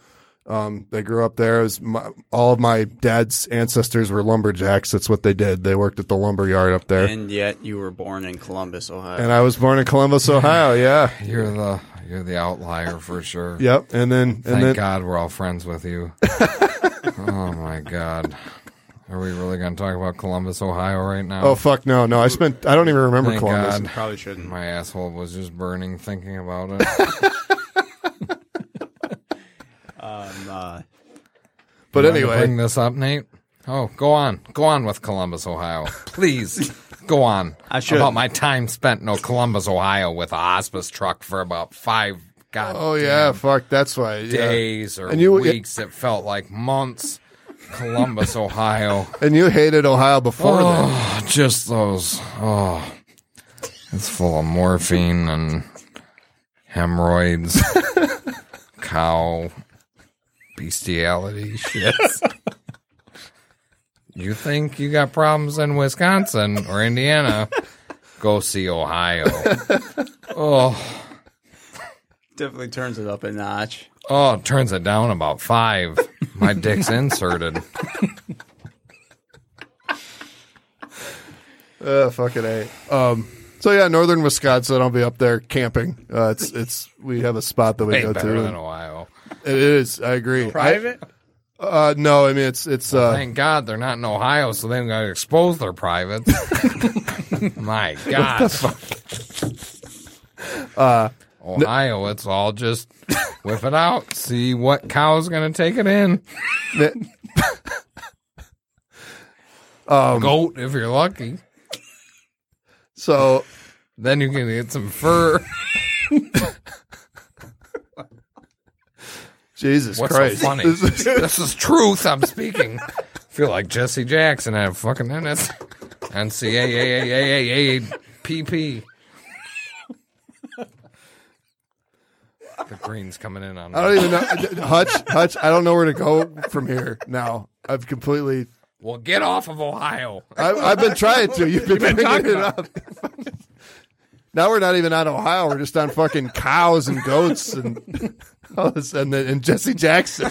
Um, they grew up there. Was my, all of my dad's ancestors were lumberjacks. That's what they did. They worked at the lumber yard up there. And yet you were born in Columbus, Ohio. And I was born in Columbus, Ohio. Yeah. You're the you're the outlier for sure. Yep. And then and Thank then God we're all friends with you. oh my God. Are we really going to talk about Columbus, Ohio right now? oh fuck no no I spent I don't even remember Thank Columbus. God. Probably shouldn't. My asshole was just burning thinking about it. Um, uh, But You wanted to anyway, bring this up, Nate. Oh, go on, go on with Columbus, Ohio, please. go on I should. about my time spent in Columbus, Ohio, with a hospice truck for about five god oh yeah, fuck that's why. Yeah. days or And you- weeks. It felt like months. Columbus, Ohio. And you hated Ohio before then. Oh, just those. Oh, it's full of morphine and hemorrhoids, cow bestiality shit. you think you got problems in Wisconsin or Indiana? Go see Ohio. Oh, definitely turns it up a notch. oh, turns it down about five. My dick's inserted. Uh, fucking a. Um. So yeah, northern Wisconsin. I'll be up there camping. Uh, it's it's we have a spot that we Way go better to. than Ohio. It is. I agree. Private? I- uh, no, I mean it's it's uh. Thank God they're not in Ohio, so they don't got to expose their privates. My God. Uh, Ohio, it's all just whip it out, see what cow's going to take it in. um, Goat, if you're lucky. so Then you can get some fur. Jesus What's Christ, so funny? This is- this is truth I'm speaking. feel like Jesse Jackson had fucking in it. NCAAAAAAPP. The green's coming in on I don't even know Hutch. Hutch. I don't know where to go from here now. I've completely. Well, get off of Ohio. I, I've been trying to. You've been, bringing it up. now we're not even on Ohio. We're just on fucking cows and goats and all this, and then and Jesse Jackson.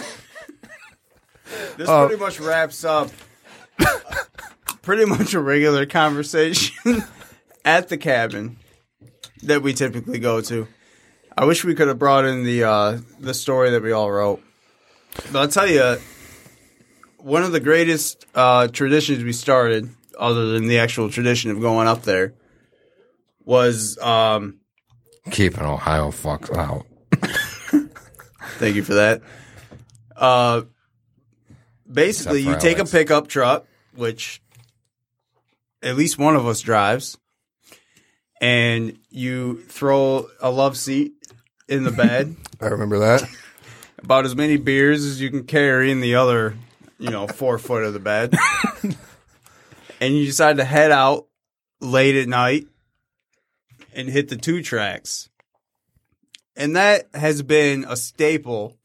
This Uh, pretty much wraps up pretty much a regular conversation at the cabin that we typically go to. I wish we could have brought in the uh, the story that we all wrote. But I'll tell you, one of the greatest uh, traditions we started, other than the actual tradition of going up there, was um, Keeping Ohio fucks out. Thank you for that. Uh, basically, Except you take Alex. a pickup truck, which at least one of us drives, and you throw a love seat in the bed, I remember that. about as many beers as you can carry in the other, you know, four foot of the bed, and you decide to head out late at night and hit the two tracks. And that has been a staple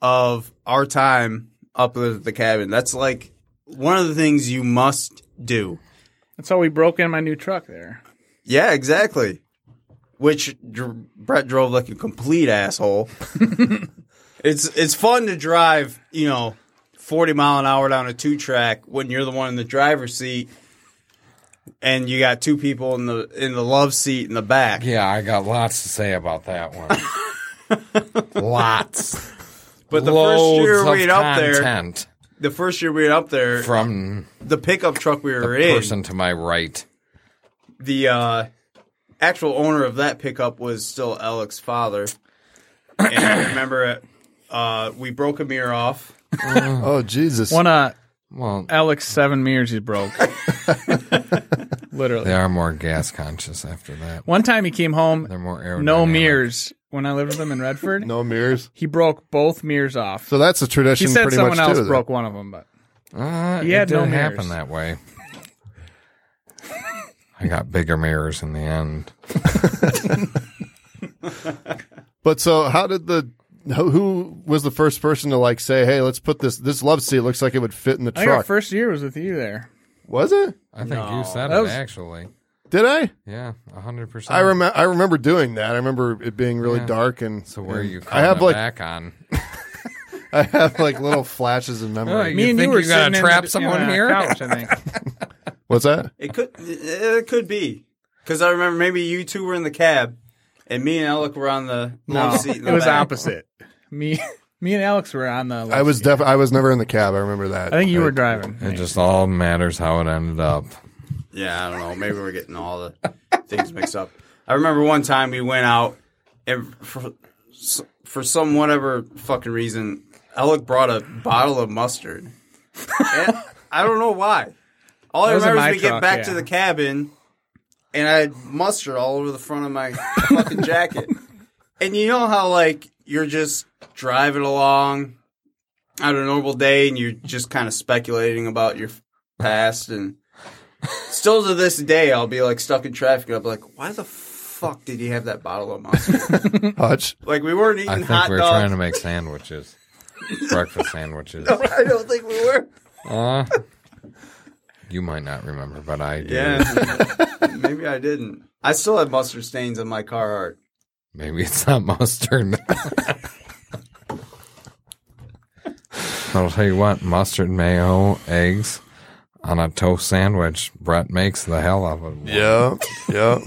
of our time up at the cabin. That's like one of the things you must do. That's how we broke in my new truck there. Yeah, exactly. Which dr- Brett drove like a complete asshole. it's it's fun to drive, you know, forty mile an hour down a two track when you're the one in the driver's seat, and you got two people in the in the love seat in the back. Yeah, I got lots to say about that one. lots. But the Loads first year of we up there, content the first year we went up there, from the pickup truck we were in, person to my right. The uh, actual owner of that pickup was still Alec's father. and I remember uh, we broke a mirror off. Oh Jesus! One of Well, Alex seven mirrors he broke. Literally. they are more gas conscious after that. One time he came home, They're more aerodynamic. no mirrors. When I lived with him in Redford, no mirrors. he broke both mirrors off. So that's a tradition. he said pretty someone much else too, broke one of them, but Uh, He it had no didn't mirrors. happen that way. I got bigger mirrors in the end. But so, how did the who, who was the first person to like say, "Hey, let's put this this love seat looks like it would fit in the I think our truck"? first year was with you there. was it? I think No. you said That it was- actually. Did I? Yeah, hundred percent. I remember. I remember doing that. I remember it being really Yeah. dark and. So where are you? I have like back on. I have like little flashes of memory. Oh, You Me and think you were you gotta sitting in trap the- someone in a here? Couch, I think. What's that? It could it could be because I remember maybe you two were in the cab, and me and Alec were on the No, seat. In it was back. opposite. Me, me and Alex were on the. I was seat. def- I was never in the cab. I remember that. I think you were driving. It just all matters how it ended up. Yeah, I don't know. Maybe we're getting all the things mixed up. I remember one time we went out, and for for some whatever fucking reason, Alec brought a bottle of mustard. And I don't know why. All I That was in remember is my we get truck, back yeah. to the cabin, and I had mustard all over the front of my fucking jacket. And you know how like you're just driving along on a normal day, and you're just kind of speculating about your past and still to this day, I'll be like stuck in traffic. and I'll be like, why the fuck did you have that bottle of mustard? Hutch. like we weren't eating I think hot we were dogs. trying to make sandwiches, breakfast sandwiches. I don't think we were. Uh, you might not remember, but I do. Yeah, maybe I didn't. I still have mustard stains on my car art. Maybe it's not mustard. I'll tell you what, mustard, mayo, eggs on a toast sandwich. Brett makes the hell out of it. Yeah. Yeah.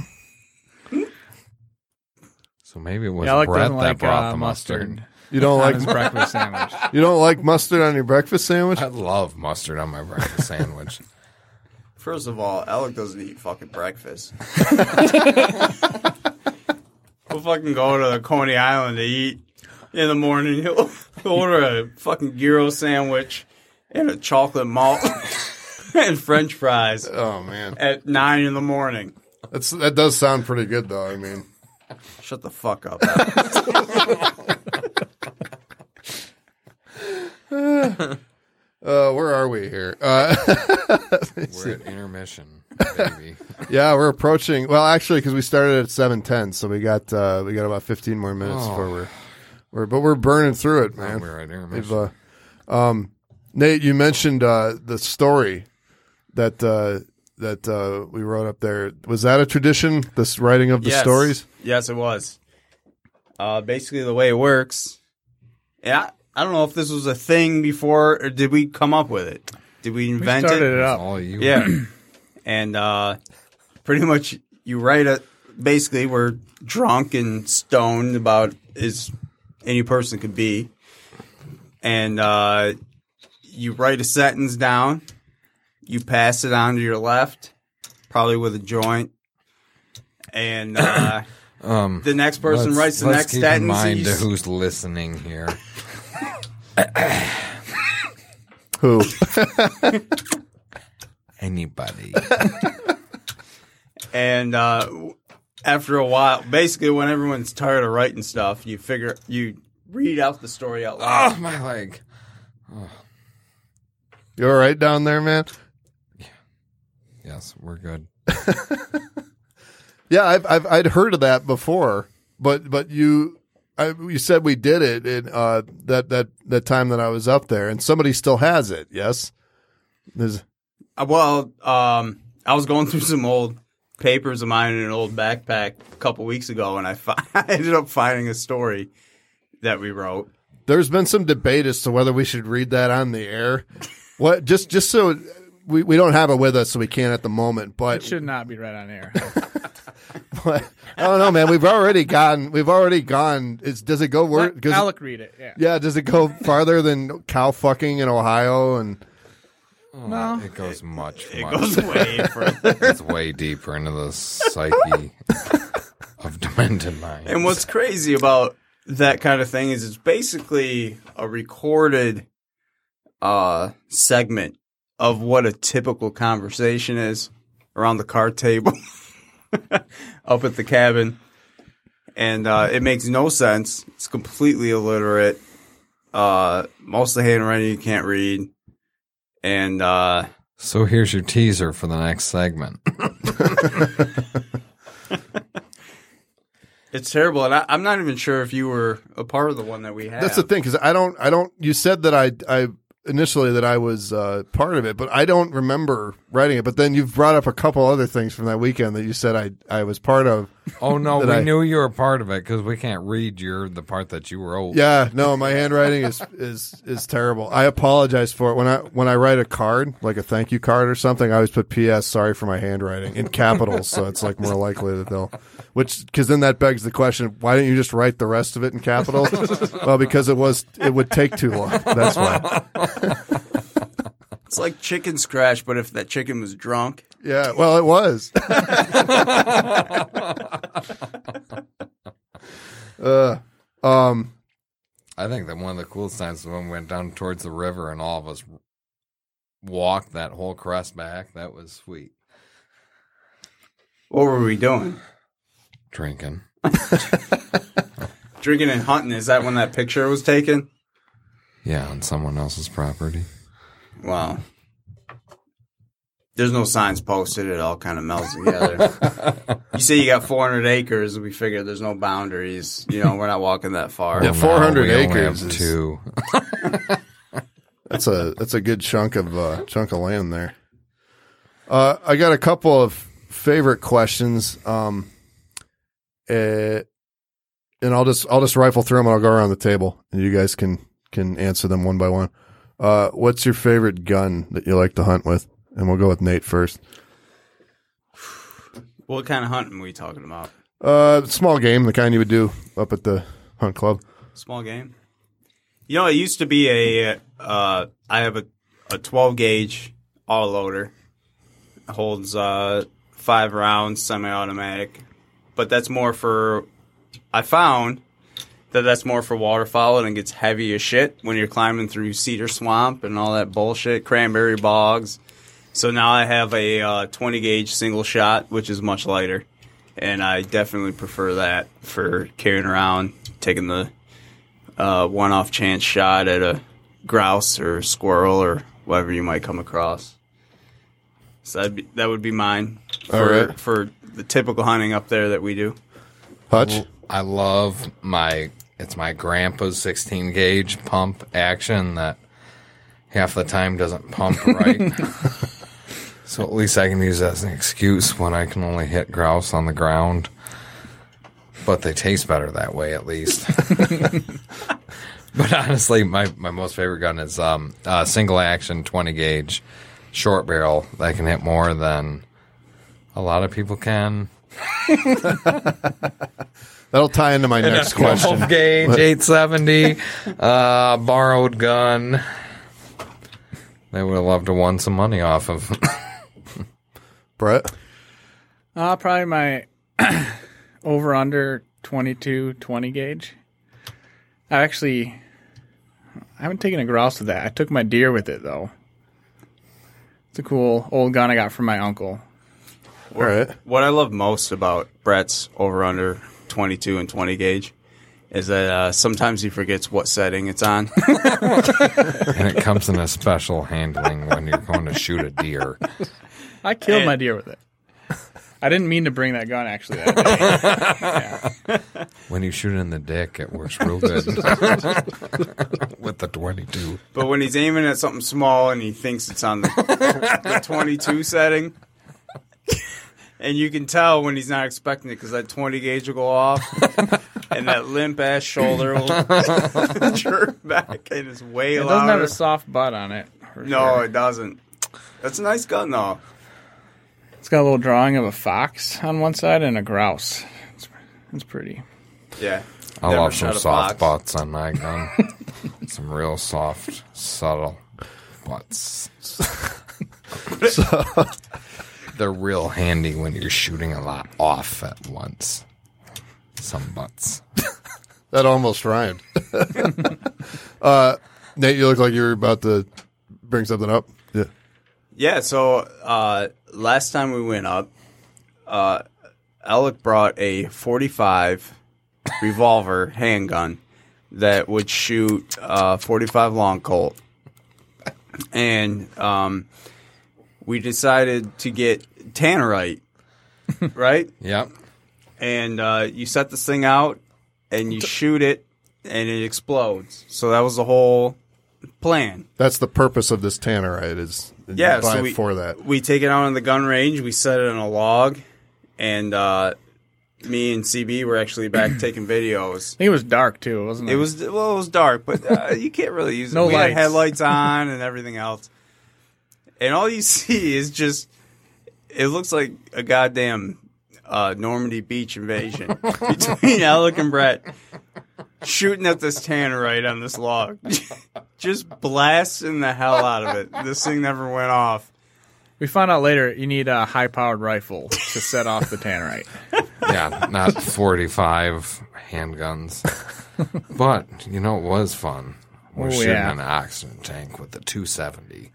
So maybe it was Alec Brett doesn't that like brought uh, the mustard. You don't like his breakfast sandwich. you don't like mustard on your breakfast sandwich? I love mustard on my breakfast sandwich. First of all, Alec doesn't eat fucking breakfast. we'll fucking go to the Coney Island to eat in the morning. He'll, order a fucking gyro sandwich and a chocolate malt and French fries Oh man, at nine in the morning. that's that does sound pretty good though. I mean, Shut the fuck up. Alec. uh, where are we here? Uh, We're at intermission, baby. yeah, we're approaching. Well, actually, because we started at seven ten, so we got uh, we got about fifteen more minutes Oh. before we're we're but we're burning through it, Man. man. We're at intermission. uh, um, Nate, you mentioned uh, the story that uh, that uh, we wrote up there. Was that a tradition? This writing of the Yes. stories? Yes, it was. Uh, basically, the way it works. Yeah, I don't know if this was a thing before, or did we come up with it? Did we We invent started it? it up. All you. Yeah. and uh, pretty much you write it. Basically, we're drunk and stoned about as any person could be. And uh, you write a sentence down. You pass it on to your left, probably with a joint. And uh, Um, the next person let's- writes the let's next keep sentence. in mind he's- who's listening here. Who? Anybody. And uh, after a while, basically, when everyone's tired of writing stuff, you figure you read out the story out loud. oh, my leg. You all right down there, man? Yes, we're good. Yeah, I've, I've I'd heard of that before, but but you I, you said we did it in uh, that that that time that I was up there, and somebody still has it. Yes, There's, Uh, Well, um, I was going through some old papers of mine in an old backpack a couple weeks ago, and I, fi- I ended up finding a story that we wrote. there's been some debate as to whether we should read that on the air. What just just so we, we don't have it with us, so we can't at the moment. But It But, should not be read on air. but I don't know, man. We've already gone. We've already gone. Is does it go word? Let 'cause- Alec read it. Yeah. yeah, does it go farther than cow fucking in Ohio and? No. It goes much, It much. goes way further. it's way deeper into the psyche of demented minds. And what's crazy about that kind of thing is it's basically a recorded uh, segment of what a typical conversation is around the card table up at the cabin. And uh, it makes no sense. It's completely illiterate. Uh, most of the handwriting you can't read. And uh, So here's your teaser for the next segment. it's terrible. And I, I'm not even sure if you were a part of the one that we had. That's the thing because I don't, I don't. You said that I, I initially that I was uh, part of it, but I don't remember writing it. But then you've brought up a couple other things from that weekend that you said I, I was part of. Oh no, we I- knew you were part of it because we can't read your the part that you wrote. Yeah, no, my handwriting is is is terrible. I apologize for it when I when I write a card, like a thank you card or something. I always put P.S. Sorry for my handwriting in capitals, so it's like more likely that they'll. Which because then that begs the question: Why didn't you just write the rest of it in capitals? well, because it was it would take too long. That's why. It's like chicken scratch, but if that chicken was drunk. Yeah, well, it was. uh, um, I think that one of the coolest times was when we went down towards the river and all of us walked that whole crest back. That was sweet. What were we doing? Drinking. Drinking and hunting. Is that when that picture was taken? Yeah, on someone else's property. Wow. There's no signs posted. It all kind of melds together. you say you got 400 acres. We figure there's no boundaries. You know, we're not walking that far. Yeah, 400 now we only acres have is- two. That's a that's a good chunk of uh, chunk of land there. Uh, I got a couple of favorite questions, um, eh, and I'll just I'll just rifle through them. and I'll go around the table, and you guys can can answer them one by one. Uh, what's your favorite gun that you like to hunt with? And we'll go with Nate first. What kind of hunting are we talking about? Uh, small game, the kind you would do up at the hunt club. Small game. You know, it used to be a. Uh, I have a a 12 gauge auto loader. Holds uh, five rounds, semi-automatic, but that's more for. I found that that's more for waterfowl and it gets heavy as shit when you're climbing through cedar swamp and all that bullshit, cranberry bogs. So now I have a uh, 20 gauge single shot, which is much lighter, and I definitely prefer that for carrying around, taking the uh, one off chance shot at a grouse or squirrel or whatever you might come across. So that'd be, that would be mine for All right. for the typical hunting up there that we do. Hutch. I love my it's my grandpa's 16 gauge pump action that half the time doesn't pump right. so at least I can use that as an excuse when I can only hit grouse on the ground. But they taste better that way at least. But honestly, my, my most favorite gun is um, uh, single action 20 gauge short barrel that can hit more than a lot of people can. That'll tie into my next question. 12 gauge 870 uh, borrowed gun. They would have loved to won some money off of. Brett? Uh, probably my over under 22 20 gauge. I actually I haven't taken a grouse with that. I took my deer with it though. It's a cool old gun I got from my uncle. All right. What I love most about Brett's over under 22 and 20 gauge is that uh, sometimes he forgets what setting it's on. and it comes in a special handling when you're going to shoot a deer. I killed And- my deer with it. I didn't mean to bring that gun actually that day. When you shoot it in the dick, it works real good with the 22. but when he's aiming at something small and he thinks it's on the, the 22 setting, and you can tell when he's not expecting it because that 20 gauge will go off and that limp ass shoulder will jerk back and it's way It doesn't have a soft butt on it. no, sure. it doesn't. That's a nice gun though. It's got a little drawing of a fox on one side and a grouse. It's, it's pretty. Yeah. I Never love some soft fox. butts on my gun. some real soft, subtle butts. They're real handy when you're shooting a lot off at once. Some butts. That almost rhymed. uh, Nate, you look like you're about to bring something up. Yeah. Yeah, so uh, last time we went up, uh, Alec brought a 45 revolver handgun that would shoot uh, 45 long Colt. And um, we decided to get Tannerite, right? Yep. And uh, you set this thing out and you shoot it and it explodes. So that was the whole plan. That's the purpose of this tannerite is Yeah, buy so we, for that. We take it out on the gun range. We set it on a log, and uh, me and CB were actually back taking videos. I think it was dark too, wasn't it? It was well, it was dark, but uh, you can't really use it. No we had lights. headlights on and everything else, and all you see is just it looks like a goddamn uh, Normandy beach invasion between Alec and Brett shooting at this tannerite on this log, just blasting the hell out of it. This thing never went off. We found out later you need a high powered rifle to set off the tannerite. Yeah, not 45 handguns. But, you know, it was fun. We're Oh, shooting yeah. an oxygen tank with the 270.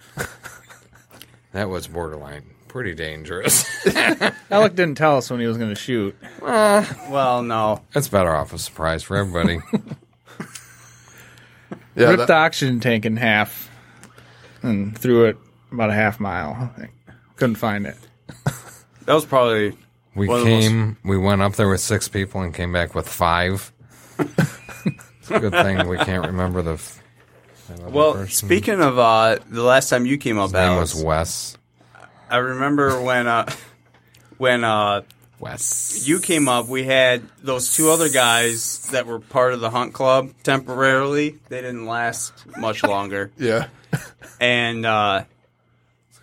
That was borderline pretty dangerous. Alec didn't tell us when he was going to shoot. Uh, well, no. It's better off a surprise for everybody. Yeah, Ripped that- the oxygen tank in half and threw it about a half mile. I think. Couldn't find it. That was probably We One of the most- came, we went up there with six people and came back with five. it's a good thing we can't remember the. f- that other well. Speaking of uh, the last time you came up, His name Alex, was Wes. I remember when uh, when uh, Wes. you came up, we had those two other guys that were part of the hunt club temporarily. They didn't last much longer, yeah. and uh,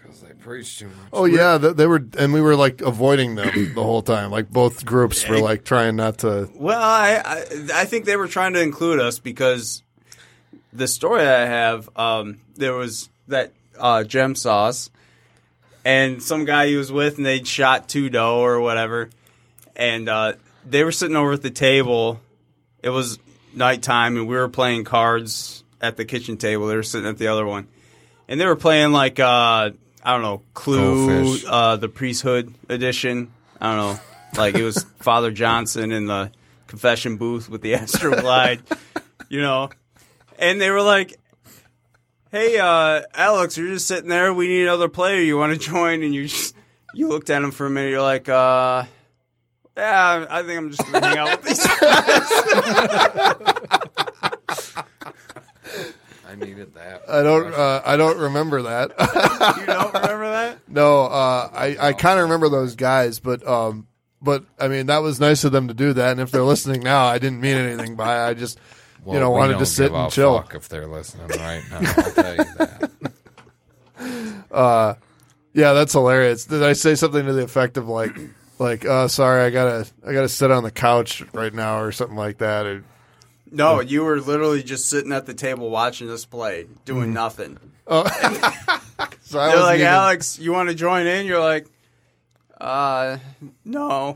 Because they preach too much. Oh yeah, th- they were, and we were like avoiding them the whole time. Like both groups were like trying not to. well, I, I I think they were trying to include us because the story I have, um, there was that uh, gem sauce, and some guy he was with, and they'd shot two doe or whatever, and uh, they were sitting over at the table. It was nighttime, and we were playing cards at the kitchen table. They were sitting at the other one, and they were playing like uh, I don't know, Clue, uh, the Priesthood edition. I don't know, like it was Father Johnson in the confession booth with the Astroglide, you know, and they were like. Hey, uh, Alex, you're just sitting there. We need another player. You want to join? And you just you looked at him for a minute. You're like, uh, yeah, I think I'm just gonna hang out with these. guys." I needed that. I don't. Uh, I don't remember that. you don't remember that? no, uh, I I kind of remember those guys, but um, but I mean that was nice of them to do that. And if they're listening now, I didn't mean anything by. it. I just Well, you know, wanted don't to sit give and a chill. fuck if they're listening right now. I'll tell you that. Yeah, that's hilarious. Did I say something to the effect of like, like, uh, sorry, I gotta, I gotta sit on the couch right now or something like that? Or, No, you were literally just sitting at the table watching us play, doing nothing. so I They're wasn't like, even- Alex, you want to join in? You're like, uh, no.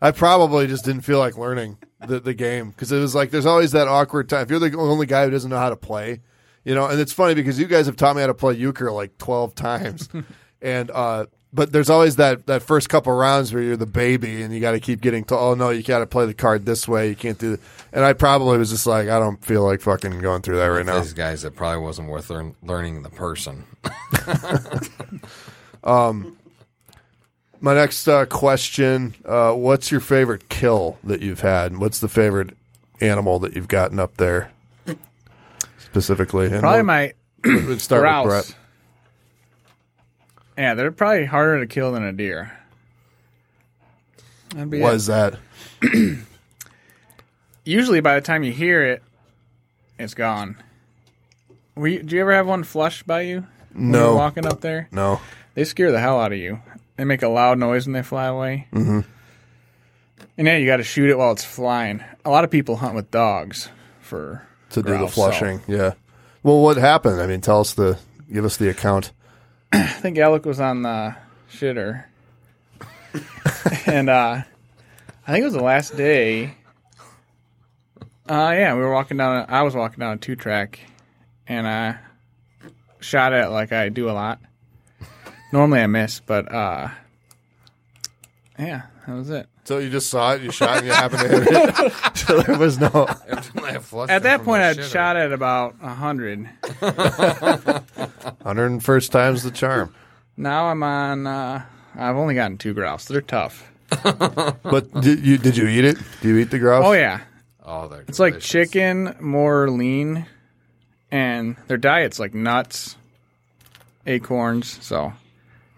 I probably just didn't feel like learning the, the game because it was like there's always that awkward time. If you're the only guy who doesn't know how to play, you know, and it's funny because you guys have taught me how to play euchre like 12 times, and uh, but there's always that that first couple rounds where you're the baby and you got to keep getting to oh no you got to play the card this way you can't do it. and I probably was just like I don't feel like fucking going through that right now. These guys, it probably wasn't worth learn, learning the person. My next uh, question: uh, What's your favorite kill that you've had? What's the favorite animal that you've gotten up there specifically? And Probably we'll- my we'll start grouse. with Brett. Yeah, they're probably harder to kill than a deer. That'd be What it. is that? Usually, by the time you hear it, it's gone. Were you, do you ever have one flushed by you? when you're No, walking up there, no. they scare the hell out of you. They make a loud noise when they fly away. Mm-hmm. And yeah, you got to shoot it while it's flying. A lot of people hunt with dogs for To do the flushing, yeah. Well, what happened? I mean, tell us the, give us the account. I think Alec was on the shitter. and uh I think it was the last day. Uh yeah, we were walking down I was walking down a two track and I shot it like I do a lot. Normally I miss, but uh yeah, that was it. So you just saw it, you shot, and you happened to hit it. so there was no. At that point I'd shot at about a hundred. Hundred and first time's the charm. Now I'm on uh I've only gotten two grouse. They're tough. But did you did you eat it? Do you eat the grouse? Oh yeah. Oh, they're It's like delicious. chicken, more lean, and their diet's like nuts, acorns. So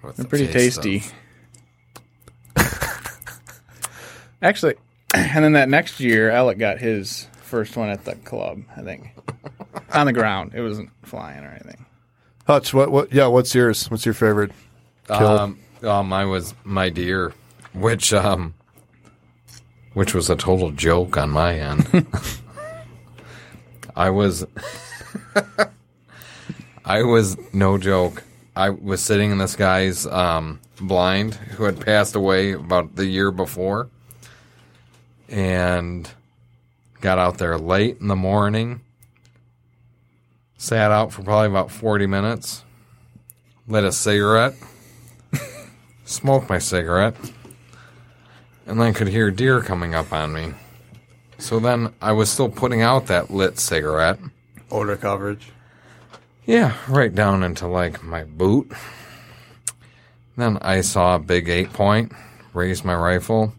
With they're the pretty tasty. Actually, and then that next year, Alec got his first one at the club. I think on the ground. It wasn't flying or anything. Hutch, what? What? Yeah, what's yours? What's your favorite? Kill. Um, oh, mine was my deer, which um, which was a total joke on my end. I was, I was no joke. I was sitting in this guy's um, blind who had passed away about the year before, and got out there late in the morning. Sat out for probably about forty minutes. Lit a cigarette smoked my cigarette, and then could hear deer coming up on me. So then I was still putting out that lit cigarette. Odor coverage. Yeah, right down into like my boot. Then I saw a big eight point, raised my rifle,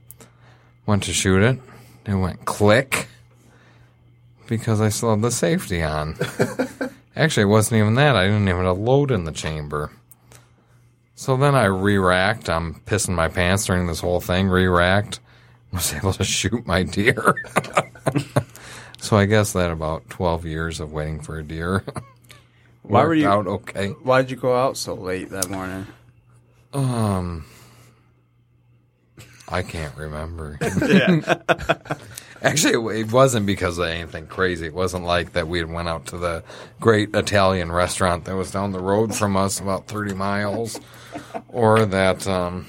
went to shoot it. It went click because I still had the safety on. Actually, it wasn't even that. I didn't even have a load in the chamber. So then I re-racked. I'm pissing my pants during this whole thing. Re-racked. Was able to shoot my deer. so I guess that about 12 years of waiting for a deer Why were you? out okay. Why did you go out so late that morning? Um, I can't remember. Yeah. Actually, it- it wasn't because of anything crazy. It wasn't like that we had went out to the great Italian restaurant that was down the road from us about 30 miles, or that um,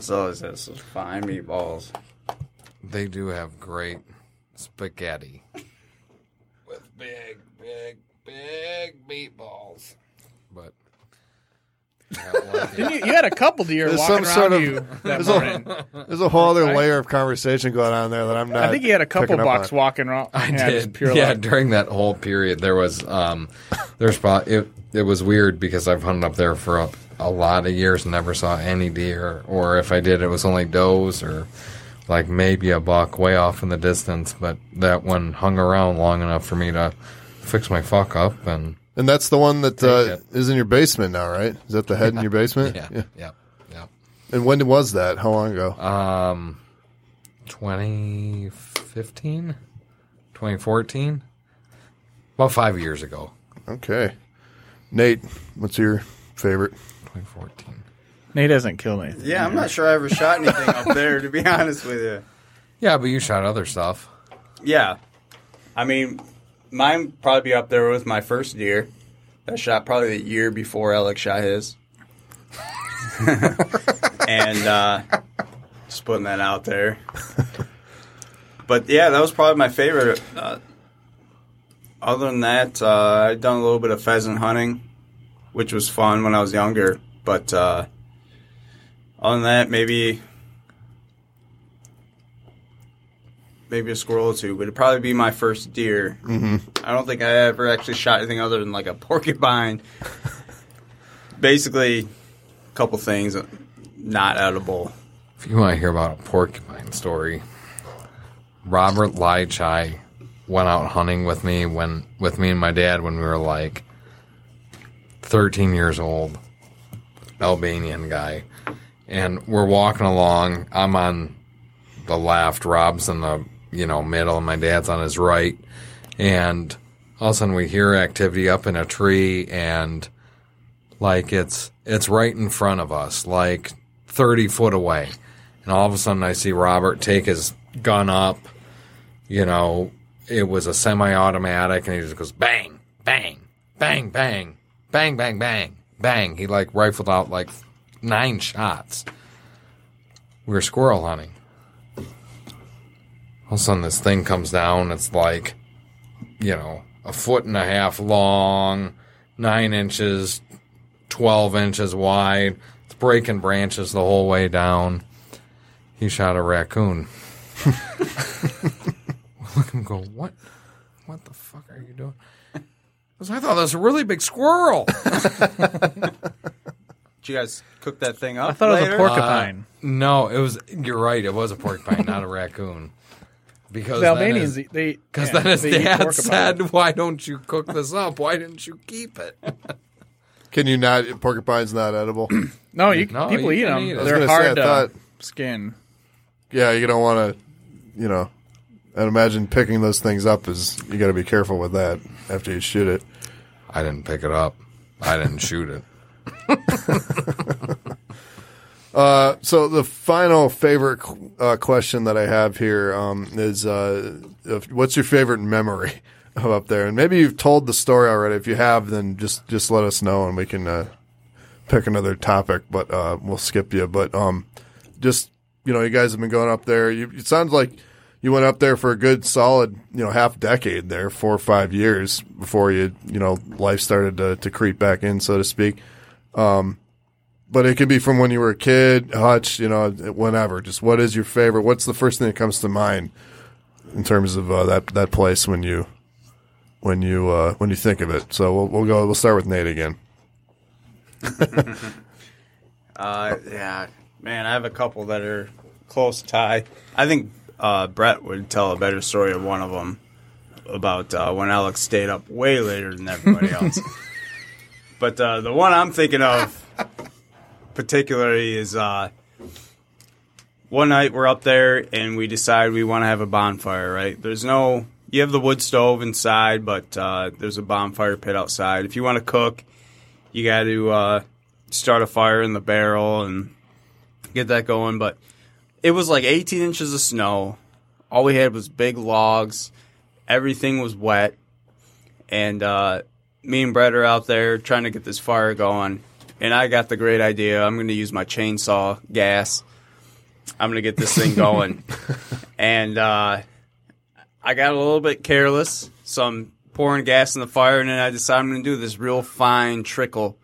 so has says fine meatballs. they do have great spaghetti with big, big, big meatballs. But I. You, you had a couple deer There's walking some around sort of- you that there's a- There's a whole other Right? layer of conversation going on there that I'm not. I think you had a couple bucks walking around. I yeah, did. Pure yeah, luck. during that whole period, there was um, there's probably it. It was weird because I've hunted up there for a, a lot of years, and never saw any deer, or if I did, it was only does or like maybe a buck way off in the distance. But that one hung around long enough for me to fix my fuck up, and And that's the one that uh, it. is in your basement now, right? Is that the head in your basement? yeah, yeah, yeah. And when was that? How long ago? Um, 2015, 2015, 2014, about five years ago. Okay. Nate, what's your favorite? 2014. Nate hasn't killed anything. Yeah, I'm not sure I ever shot anything up there, to be honest with you. Yeah, but you shot other stuff. Yeah. I mean, mine probably be up there with my first deer. That shot probably the year before Alex shot his. and uh, just putting that out there. But yeah, that was probably my favorite. Uh, other than that, uh, I'd done a little bit of pheasant hunting, which was fun when I was younger. But uh, other than that, maybe maybe a squirrel or two, but it'd probably be my first deer. Mm-hmm. I don't think I ever actually shot anything other than like a porcupine. Basically, a couple things not edible. If you want to hear about a porcupine story, Robert Lychai went out hunting with me when with me and my dad when we were like 13 years old. Albanian guy. And we're walking along. I'm on the left, Rob's in the, you know, middle, and my dad's on his right. And all of a sudden we hear activity up in a tree and like it's it's right in front of us, like 30 foot away. And all of a sudden I see Robert take his gun up, you know, it was a semi-automatic and he just goes bang, bang, bang, bang, bang, bang, bang, bang. He like rifled out like nine shots. We were squirrel hunting. All of a sudden this thing comes down, it's like, you know, a foot and a half long, nine inches, 12 inches wide. It's breaking branches the whole way down. He shot a raccoon. Look at him go, what? What the fuck are you doing? 'Cause I thought that was a really big squirrel. Did you guys cook that thing up? I thought it was later? a porcupine. Uh, no, it was, you're right, it was a porcupine, not a raccoon. Because the then Albanians, his- they Because yeah, then his they dad said, "Why don't you cook this up? Why didn't you keep it?" Can you not? Porcupine's not edible. "No, you No, people you eat them. eat it. I was They're gonna say, hard I to thought- skin." yeah, you don't want to. You know, I'd imagine picking those things up is you got to be careful with that after you shoot it. I didn't pick it up. I didn't shoot it. Uh, so the final favorite uh, question that I have here um, is, uh, if, what's your favorite memory up there? And maybe you've told the story already. If you have, then just just let us know and we can uh, pick another topic. But uh, we'll skip you. But um, just you know, you guys have been going up there. You, it sounds like you went up there for a good solid you know half decade there, four or five years before you you know life started to, to creep back in, so to speak but it could be from when you were a kid, Hutch, you know, whenever. Just what is your favorite? What's the first thing that comes to mind in terms of uh, that that place when you when you uh, when you think of it? So we'll we'll go. We'll start with Nate again. Uh, yeah, man, I have a couple that are close tie. I think uh, Brett would tell a better story of one of them about uh, when Alex stayed up way later than everybody else. but uh, the one I'm thinking of particularly is uh, one night we're up there and we decide we want to have a bonfire. Right? There's no you have the wood stove inside, but uh, there's a bonfire pit outside. If you want to cook, you got to uh, start a fire in the barrel and get that going. But it was like 18 inches of snow. All we had was big logs. Everything was wet. And uh, me and Brett are out there trying to get this fire going. And I got the great idea. I'm going to use my chainsaw gas. I'm going to get this thing going. and uh, I got a little bit careless. So I'm pouring gas in the fire. And then I decided I'm going to do this real fine trickle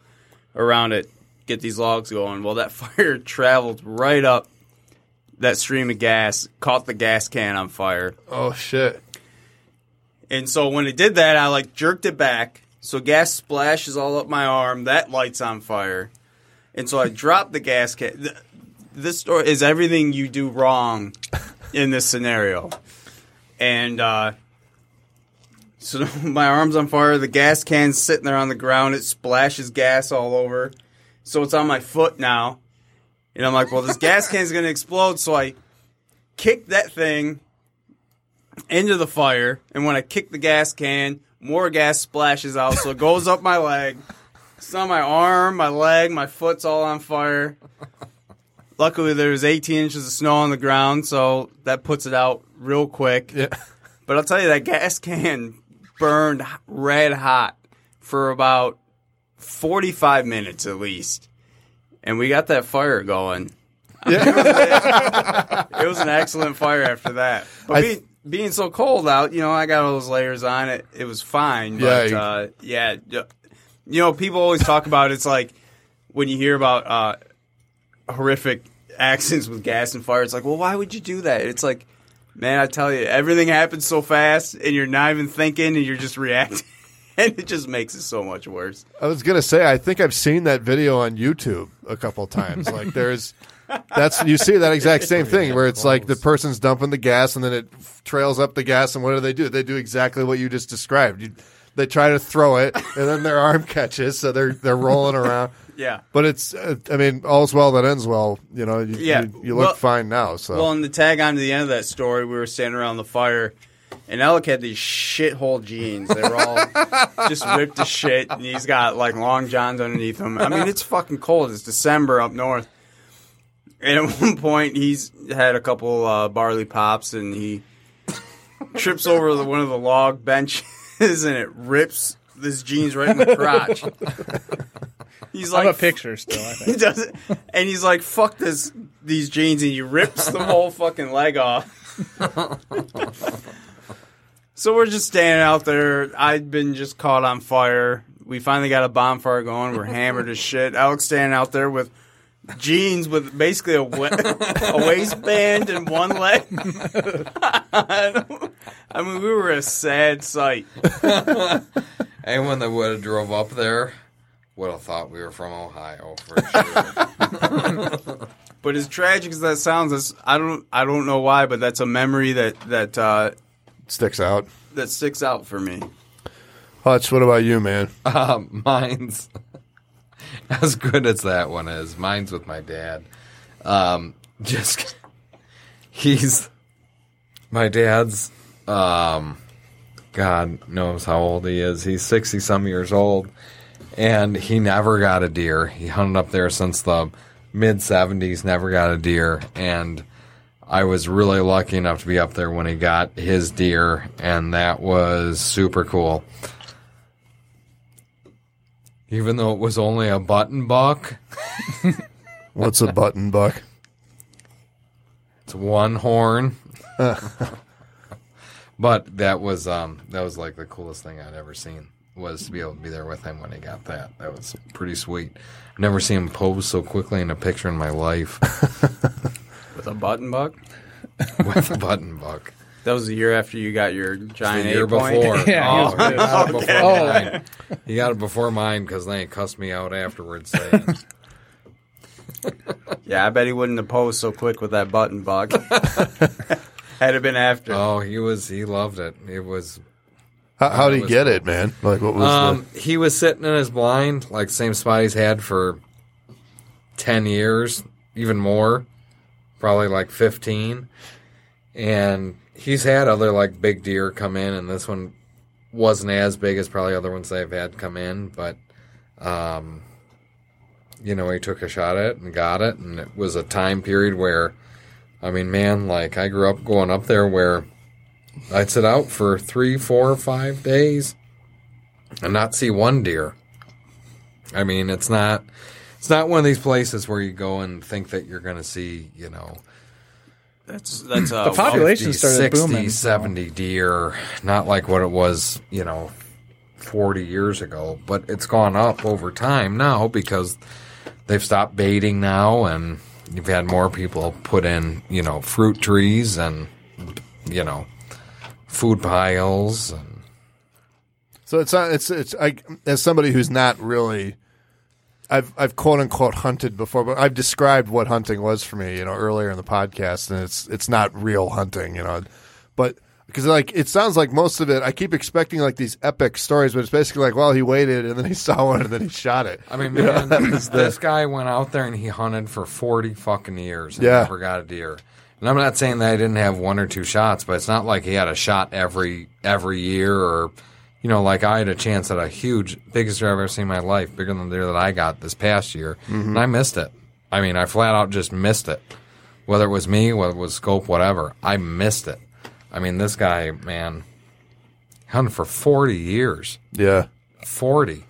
around it, get these logs going. Well, that fire traveled right up that stream of gas, caught the gas can on fire. Oh shit! And so when it did that, I like jerked it back. So gas splashes all up my arm. That light's on fire. And so I drop the gas can. This story is everything you do wrong in this scenario. And uh, so my arm's on fire. The gas can's sitting there on the ground. It splashes gas all over. So it's on my foot now. And I'm like, well, this gas can's going to explode. So I kick that thing into the fire, and when I kick the gas can, more gas splashes out, so it goes up my leg. It's on my arm, my leg, my foot's all on fire. Luckily, there was 18 inches of snow on the ground, so that puts it out real quick. Yeah. But I'll tell you, that gas can burned red hot for about 45 minutes at least. And we got that fire going. it was an excellent fire after that. But I- being so cold out, you know, I got all those layers on it. It was fine. Yeah, But, you- uh, yeah. You know, people always talk about it's like when you hear about uh, horrific accidents with gas and fire, it's like, well, why would you do that? It's like, man, I tell you, everything happens so fast and you're not even thinking and you're just reacting. And it just makes it so much worse. I was gonna say, I think I've seen that video on YouTube a couple times. Like, there's that's you see that exact same thing where it's like the person's dumping the gas and then it trails up the gas, and what do they do? They do exactly what you just described. You, they try to throw it, and then their arm catches, so they're they're rolling around. Yeah. But it's, uh, I mean, all's well that ends well. You know, you, Yeah. you, you look Well- fine now. So Well, and to tag on to the end of that story, we were standing around the fire, and Alec had these shithole jeans. They were all just ripped to shit, and he's got like long johns underneath them. I mean, it's fucking cold. It's December up north. And at one point, he's had a couple uh, barley pops, and he trips over the, one of the log benches, and it rips his jeans right in the crotch. He's I like, have a picture still. I think. he does it, and he's like, "Fuck this, these jeans," and he rips the whole fucking leg off. so we're just standing out there. I'd been just caught on fire. We finally got a bonfire going. We're hammered as shit. Alex standing out there with jeans with basically a, wa- a waistband and one leg. I mean, we were a sad sight. Anyone that would have drove up there would have thought we were from Ohio for sure. But as tragic as that sounds, that's, I don't, I don't know why, but that's a memory that that uh, sticks out. that sticks out for me. Hutch, what about you, man? um, mine's as good as that one is. Mine's with my dad. Um, just he's my dad's. Um, God knows how old he is. He's sixty some years old, and he never got a deer. He hunted up there since the mid '70s. Never got a deer, and I was really lucky enough to be up there when he got his deer, and that was super cool. Even though it was only a button buck, What's a button buck? it's one horn. but that was um that was like the coolest thing I'd ever seen was to be able to be there with him when he got that. That was pretty sweet. I've never seen him pose so quickly in a picture in my life With a button buck? with a button buck. That was the year after you got your The giant year eight before. Yeah, he oh, good. he got it before Oh. mine. He got it before mine because they cussed me out afterwards saying, Yeah, I bet he wouldn't have posed so quick with that button buck. Had it been after. "Oh, he was he loved it. It was How, how that did he was get it, man? Like, what was Um, he was sitting in his blind, like same spot he's had for ten years, even more, probably like fifteen. And he's had other like big deer come in, and this one wasn't as big as probably other ones they've had come in, but um, you know, he took a shot at it and got it, and it was a time period where, I mean, man, like I grew up going up there where I'd sit out for three, four, five days and not see one deer. I mean, it's not it's not one of these places where you go and think that you're going to see, you know, That's that's uh, The population 50, started 60, booming. 70 deer, not like what it was, you know, 40 years ago, but it's gone up over time now because they've stopped baiting now and you've had more people put in, you know, fruit trees and you know, food piles and So it's not. It's it's. I as somebody who's not really, I've I've quote unquote hunted before, but I've described what hunting was for me, you know, earlier in the podcast, and it's it's not real hunting, you know, but because like it sounds like most of it, I keep expecting like these epic stories, but it's basically like, well, he waited and then he saw one and then he shot it. I mean, man, this guy went out there and he hunted for 40 fucking years and Yeah. never got a deer. And I'm not saying that I didn't have one or two shots, but it's not like he had a shot every every year or you know, like I had a chance at a huge biggest deer I've ever seen in my life, bigger than the deer that I got this past year. Mm-hmm. And I missed it. I mean, I flat out just missed it. Whether it was me, whether it was scope, whatever. I missed it. I mean, this guy, man, hunted for forty years. Yeah. Forty.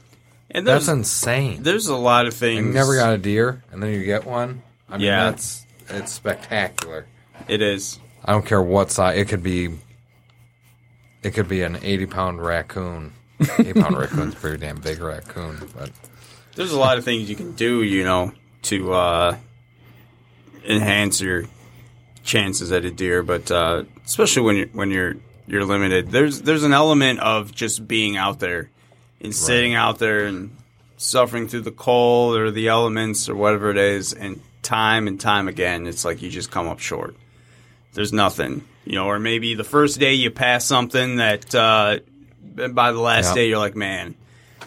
And That's insane. there's a lot of things. You never got a deer, and then you get one. I mean, Yeah. that's it's spectacular. It is. I don't care what size. It could be. It could be an eighty pound raccoon. Eighty pound raccoon's a pretty damn big raccoon, but There's a lot of things you can do, you know, to uh, enhance your chances at a deer, but uh, especially when you're when you're you're limited. There's there's an element of just being out there and sitting out there and suffering through the cold or the elements or whatever it is, and time and time again, it's like you just come up short. There's nothing, you know, or maybe the first day you pass something that uh, by the last day you're like, man,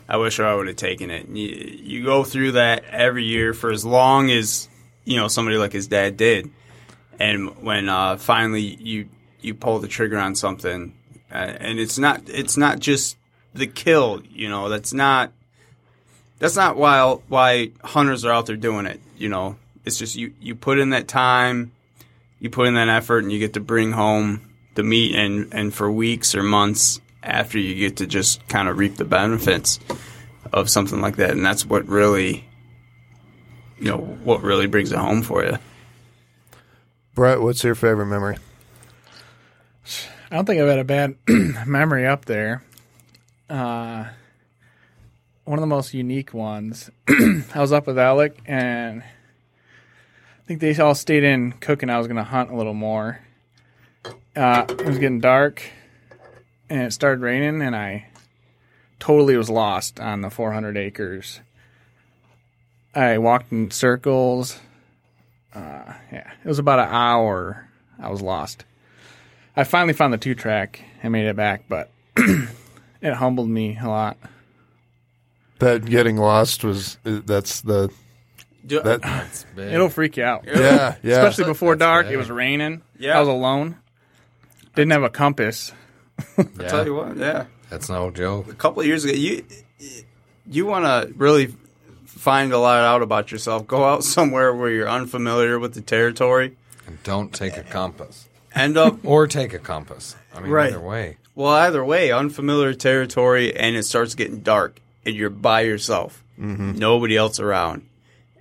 I wish I would have taken it. And you, you go through that every year for as long as you know somebody like his dad did, and when uh, finally you you pull the trigger on something, uh, and it's not it's not just the kill. You know, that's not that's not why why hunters are out there doing it. You know, it's just you you put in that time, you put in that effort, and you get to bring home the meat, and and for weeks or months after you get to just kind of reap the benefits of something like that, and that's what really, you know, what really brings it home for you. Brett, what's your favorite memory? I don't think I've had a bad memory up there. Uh, one of the most unique ones. I was up with Alec, and I think they all stayed in cooking. I was going to hunt a little more. Uh, it was getting dark, and it started raining, and I totally was lost on the 400 acres. I walked in circles. Uh, yeah, it was about an hour. I was lost. I finally found the two track and made it back, but it humbled me a lot. That getting lost was that's the Do- that it's big. It'll freak you out, yeah yeah especially before That's dark. big. It was raining. Yeah. I was alone. Didn't have a compass. yeah, tell you what, yeah. that's no joke. a couple of years ago, you you want to really find a lot out about yourself. Go out somewhere where you're unfamiliar with the territory. And don't take a compass End up or take a compass. I mean, Right. either way. well, either way, unfamiliar territory, and it starts getting dark, and you're by yourself, mm-hmm. nobody else around,